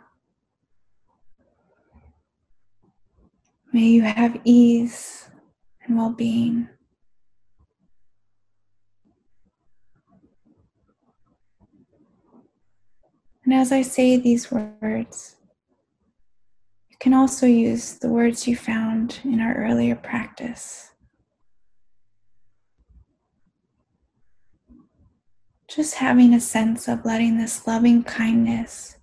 May you have ease and well being. And as I say these words, you can also use the words you found in our earlier practice. Just having a sense of letting this loving kindness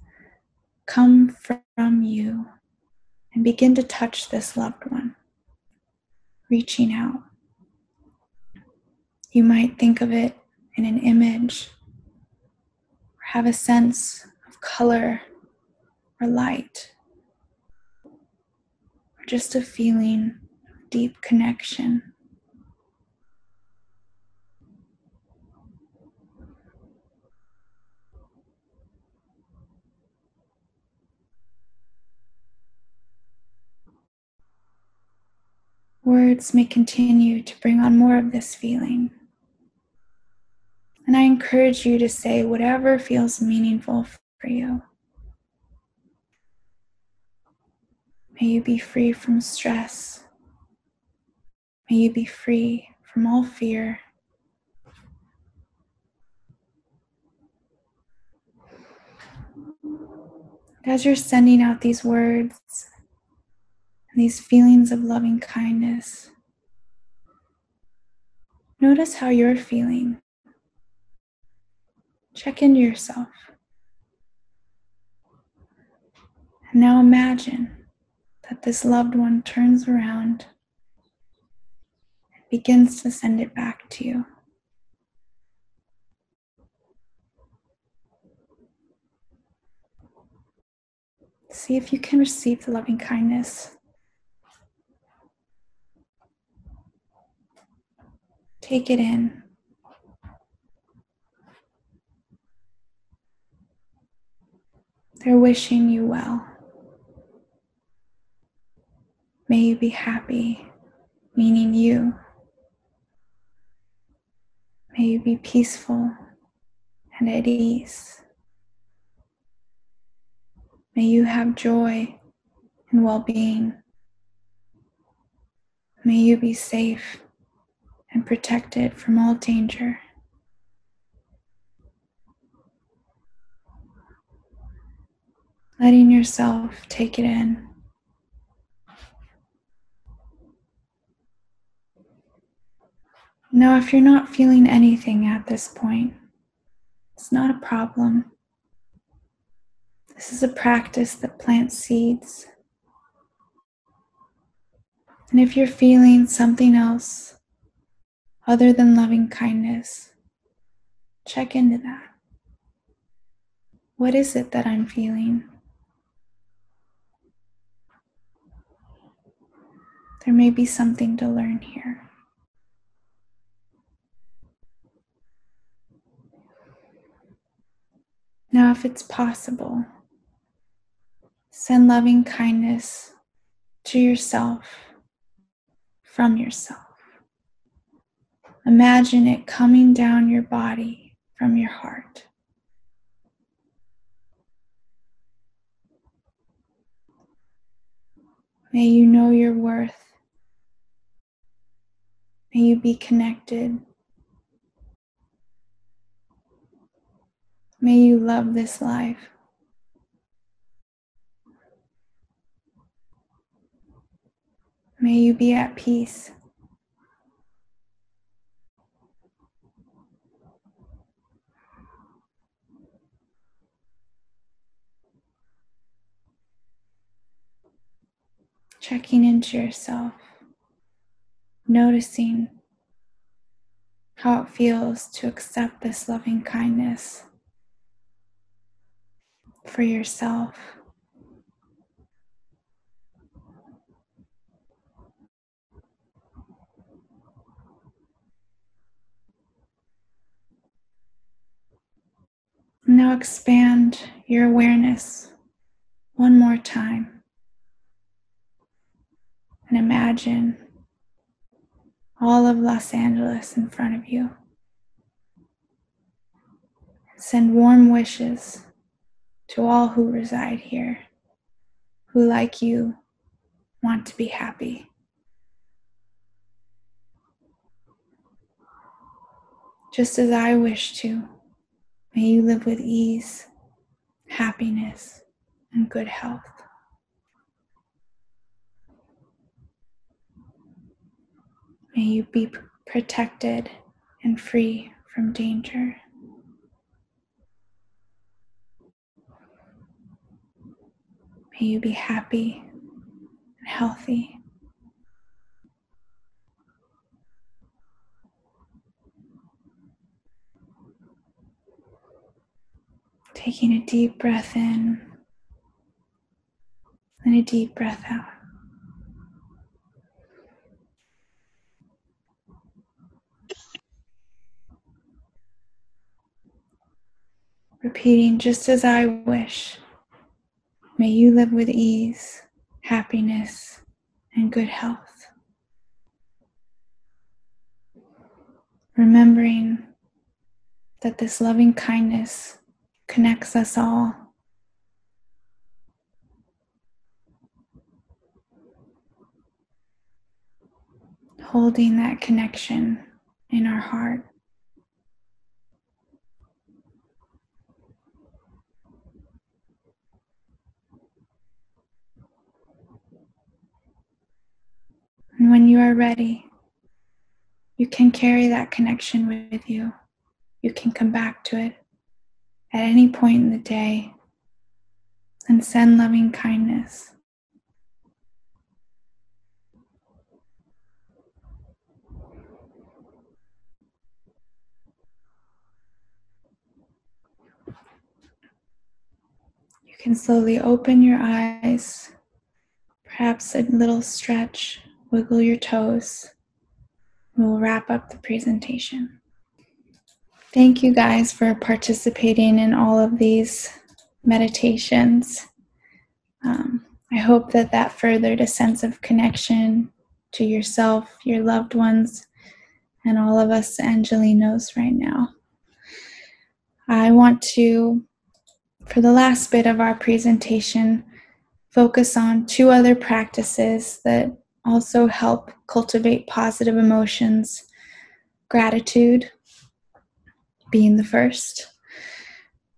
come from you and begin to touch this loved one reaching out. You might think of it in an image or have a sense of color or light or just a feeling of deep connection. Words may continue to bring on more of this feeling. And I encourage you to say whatever feels meaningful for you. May you be free from stress. May you be free from all fear. As you're sending out these words these feelings of loving kindness, notice how you're feeling. Check into yourself. And now imagine that this loved one turns around and begins to send it back to you. See if you can receive the loving kindness. Take it in. They're wishing you well. May you be happy, meaning you. May you be peaceful and at ease. May you have joy and well being. May you be safe and protected from all danger. Letting yourself take it in. Now, if you're not feeling anything at this point, it's not a problem. This is a practice that plants seeds. And if you're feeling something else other than loving kindness, check into that. What is it that I'm feeling? There may be something to learn here. Now, if it's possible, send loving kindness to yourself from yourself. Imagine it coming down your body from your heart. May you know your worth. May you be connected May you love this life. May you be at peace. Checking into yourself, noticing how it feels to accept this loving kindness for yourself. Now expand your awareness one more time and imagine all of Los Angeles in front of you. Send warm wishes to all who reside here, who, like you, want to be happy. Just as I wish to, may you live with ease, happiness, and good health. May you be protected and free from danger. May you be happy and healthy. Taking a deep breath in and a deep breath out. repeating just as I wish. May you live with ease, happiness, and good health. Remembering that this loving kindness connects us all. Holding that connection in our heart. And when you are ready, you can carry that connection with you. You can come back to it at any point in the day and send loving kindness. You can slowly open your eyes, perhaps a little stretch, wiggle your toes. We'll wrap up the presentation. Thank you guys for participating in all of these meditations. Um, I hope that that furthered a sense of connection to yourself, your loved ones, and all of us Angelenos right now. I want to, for the last bit of our presentation, focus on two other practices that also help cultivate positive emotions. Gratitude being the first.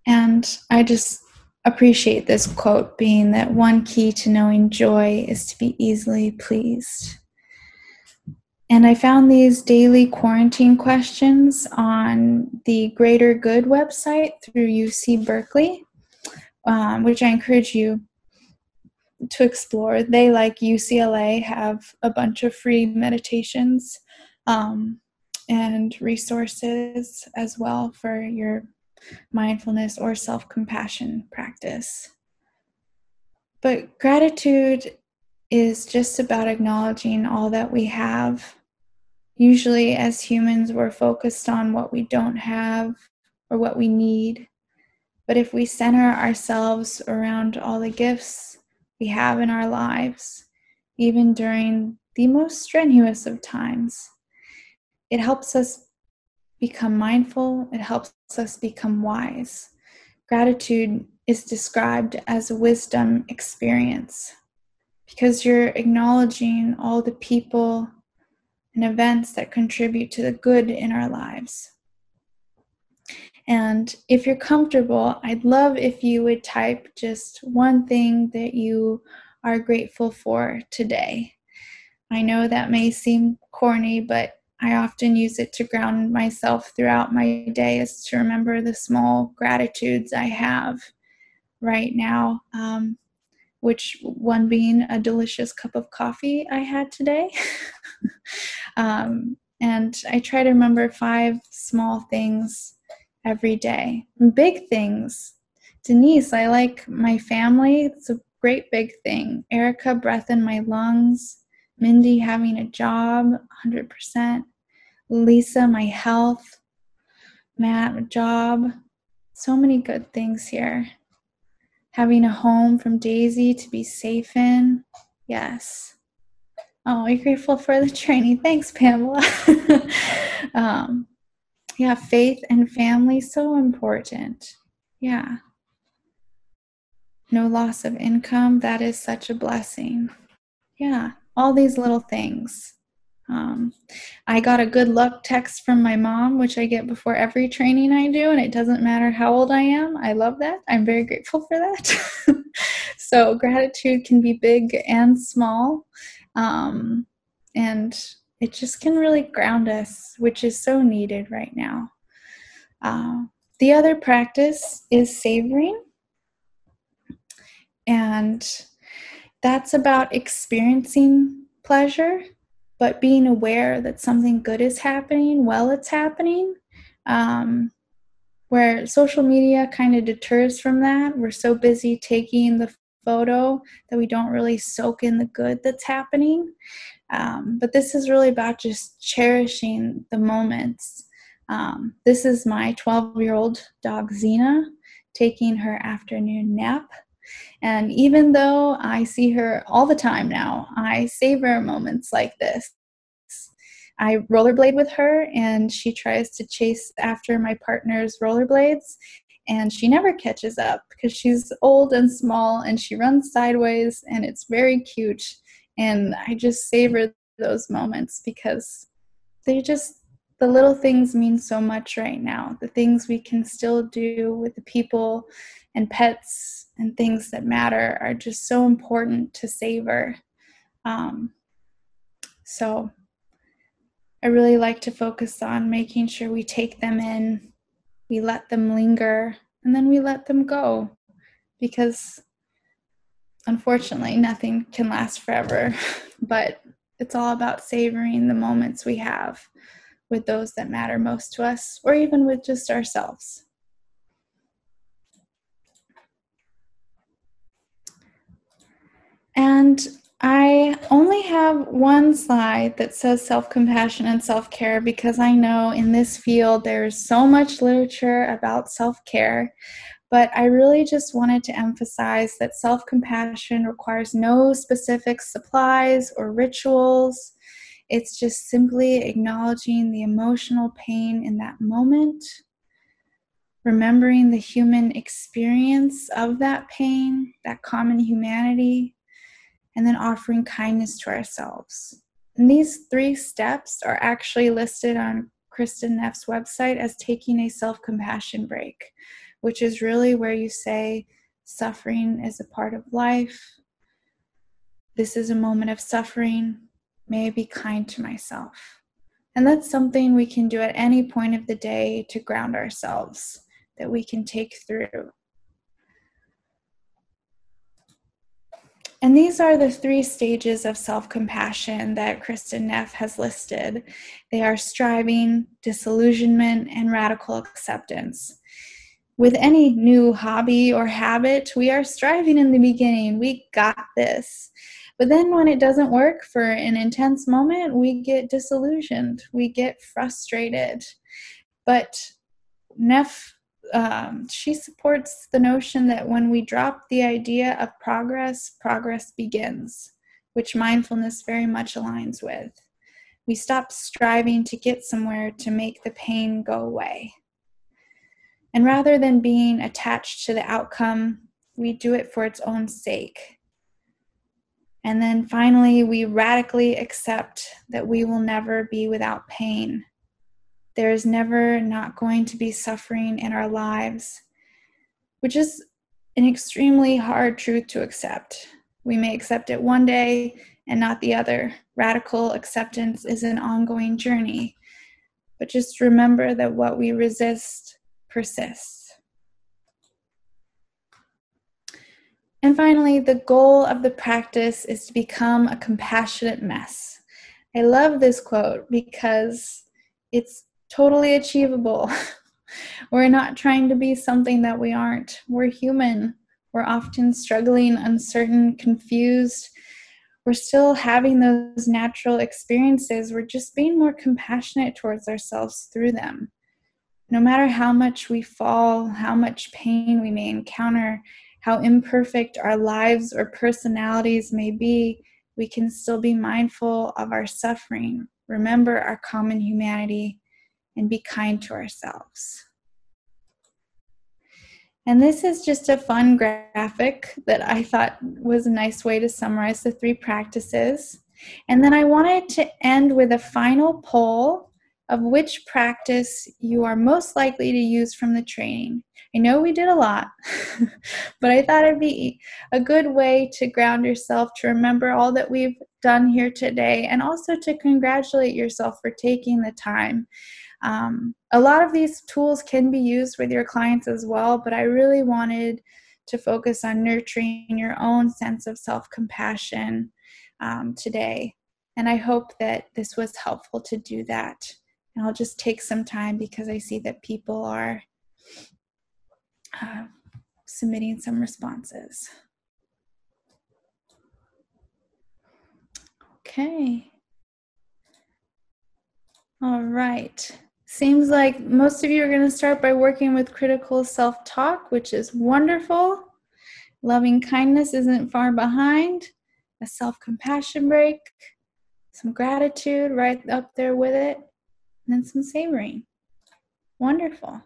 And I just appreciate this quote being that one key to knowing joy is to be easily pleased. And I found these daily quarantine questions on the Greater Good website through UC Berkeley, um, which I encourage you to explore. They, like UCLA, have a bunch of free meditations um, and resources as well for your mindfulness or self compassion practice. But gratitude is just about acknowledging all that we have. Usually, as humans, we're focused on what we don't have or what we need. But if we center ourselves around all the gifts we have in our lives, even during the most strenuous of times. It helps us become mindful, it helps us become wise. Gratitude is described as a wisdom experience because you're acknowledging all the people and events that contribute to the good in our lives. And if you're comfortable, I'd love if you would type just one thing that you are grateful for today. I know that may seem corny, but I often use it to ground myself throughout my day, is to remember the small gratitudes I have right now. Um, which one being a delicious cup of coffee I had today. um, and I try to remember five small things every day. big things. Denise, I like my family. It's a great big thing. Erica, breath in my lungs. Mindy, having a job, 100%. Lisa, my health. Matt, job. So many good things here. Having a home from Daisy to be safe in. Yes. Oh, you're grateful for the training. Thanks, Pamela. um, yeah, faith and family so important. Yeah. No loss of income, that is such a blessing. Yeah, all these little things. Um, I got a good luck text from my mom, which I get before every training I do, and it doesn't matter how old I am. I love that. I'm very grateful for that. so, gratitude can be big and small. Um, and it just can really ground us, which is so needed right now. Uh, the other practice is savoring, and that's about experiencing pleasure, but being aware that something good is happening while it's happening. Um, where social media kind of deters from that. We're so busy taking the photo that we don't really soak in the good that's happening. Um, but this is really about just cherishing the moments. Um, this is my 12 year old dog Xena taking her afternoon nap. And even though I see her all the time now, I savor moments like this. I rollerblade with her, and she tries to chase after my partner's rollerblades, and she never catches up because she's old and small and she runs sideways, and it's very cute. And I just savor those moments because they just the little things mean so much right now. The things we can still do with the people and pets and things that matter are just so important to savor. Um, so I really like to focus on making sure we take them in, we let them linger, and then we let them go because unfortunately nothing can last forever. but it's all about savoring the moments we have with those that matter most to us, or even with just ourselves. And I only have one slide that says self compassion and self care because I know in this field there's so much literature about self care. But I really just wanted to emphasize that self compassion requires no specific supplies or rituals. It's just simply acknowledging the emotional pain in that moment, remembering the human experience of that pain, that common humanity, and then offering kindness to ourselves. And these three steps are actually listed on Kristin Neff's website as taking a self compassion break, which is really where you say, Suffering is a part of life. This is a moment of suffering. May I be kind to myself. And that's something we can do at any point of the day to ground ourselves, that we can take through. And these are the three stages of self compassion that Kristin Neff has listed. They are striving, disillusionment, and radical acceptance. With any new hobby or habit, we are striving in the beginning. We got this. But then when it doesn't work for an intense moment, we get disillusioned, we get frustrated. But Neff, um, she supports the notion that when we drop the idea of progress, progress begins, which mindfulness very much aligns with. We stop striving to get somewhere to make the pain go away. And rather than being attached to the outcome, we do it for its own sake and then finally, we radically accept that we will never be without pain. There is never not going to be suffering in our lives, which is an extremely hard truth to accept. We may accept it one day and not the other. Radical acceptance is an ongoing journey. But just remember that what we resist persists. And finally, the goal of the practice is to become a compassionate mess. I love this quote because it's totally achievable. We're not trying to be something that we aren't. We're human. We're often struggling, uncertain, confused. We're still having those natural experiences. We're just being more compassionate towards ourselves through them. No matter how much we fall, how much pain we may encounter, how imperfect our lives or personalities may be, we can still be mindful of our suffering, remember our common humanity, and be kind to ourselves. And this is just a fun graphic that I thought was a nice way to summarize the three practices. And then I wanted to end with a final poll of which practice you are most likely to use from the training. I know we did a lot, but I thought it'd be a good way to ground yourself, to remember all that we've done here today, and also to congratulate yourself for taking the time. Um, a lot of these tools can be used with your clients as well, but I really wanted to focus on nurturing your own sense of self compassion um, today. And I hope that this was helpful to do that. And I'll just take some time because I see that people are uh, submitting some responses. Okay. All right. Seems like most of you are going to start by working with critical self talk, which is wonderful. Loving kindness isn't far behind. A self compassion break, some gratitude right up there with it, and then some savoring. Wonderful.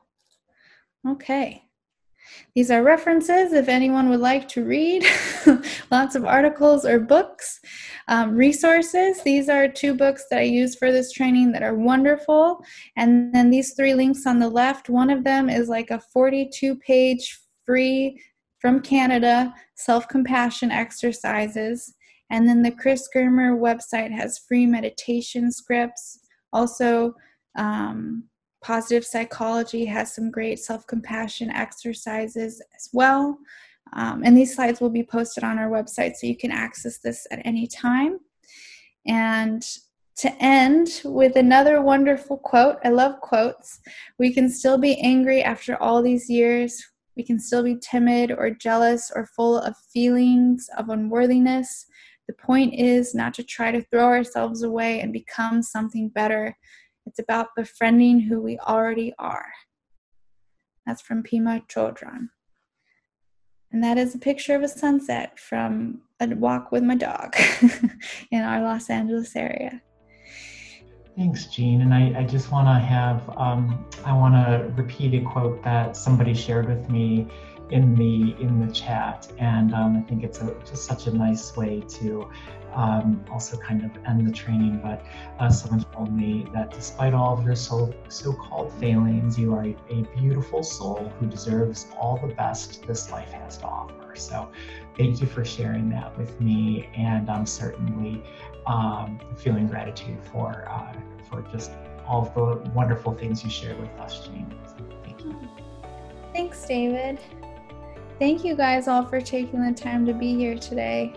Okay. These are references if anyone would like to read lots of articles or books. Um, resources these are two books that I use for this training that are wonderful. And then these three links on the left one of them is like a 42 page free from Canada self compassion exercises. And then the Chris Germer website has free meditation scripts. Also, um, Positive Psychology has some great self compassion exercises as well. Um, and these slides will be posted on our website so you can access this at any time. And to end with another wonderful quote I love quotes. We can still be angry after all these years. We can still be timid or jealous or full of feelings of unworthiness. The point is not to try to throw ourselves away and become something better. It's about befriending who we already are. That's from Pema Chödrön. And that is a picture of a sunset from a walk with my dog in our Los Angeles area. Thanks, Jean. And I, I just want to have, um, I want to repeat a quote that somebody shared with me in the in the chat, and um, I think it's a, just such a nice way to um, also kind of end the training. But uh, someone told me that despite all of your so so-called failings, you are a, a beautiful soul who deserves all the best this life has to offer. So, thank you for sharing that with me, and I'm certainly um, feeling gratitude for uh, for just all the wonderful things you shared with us, Jean. So, thank you. Thanks, David. Thank you guys all for taking the time to be here today.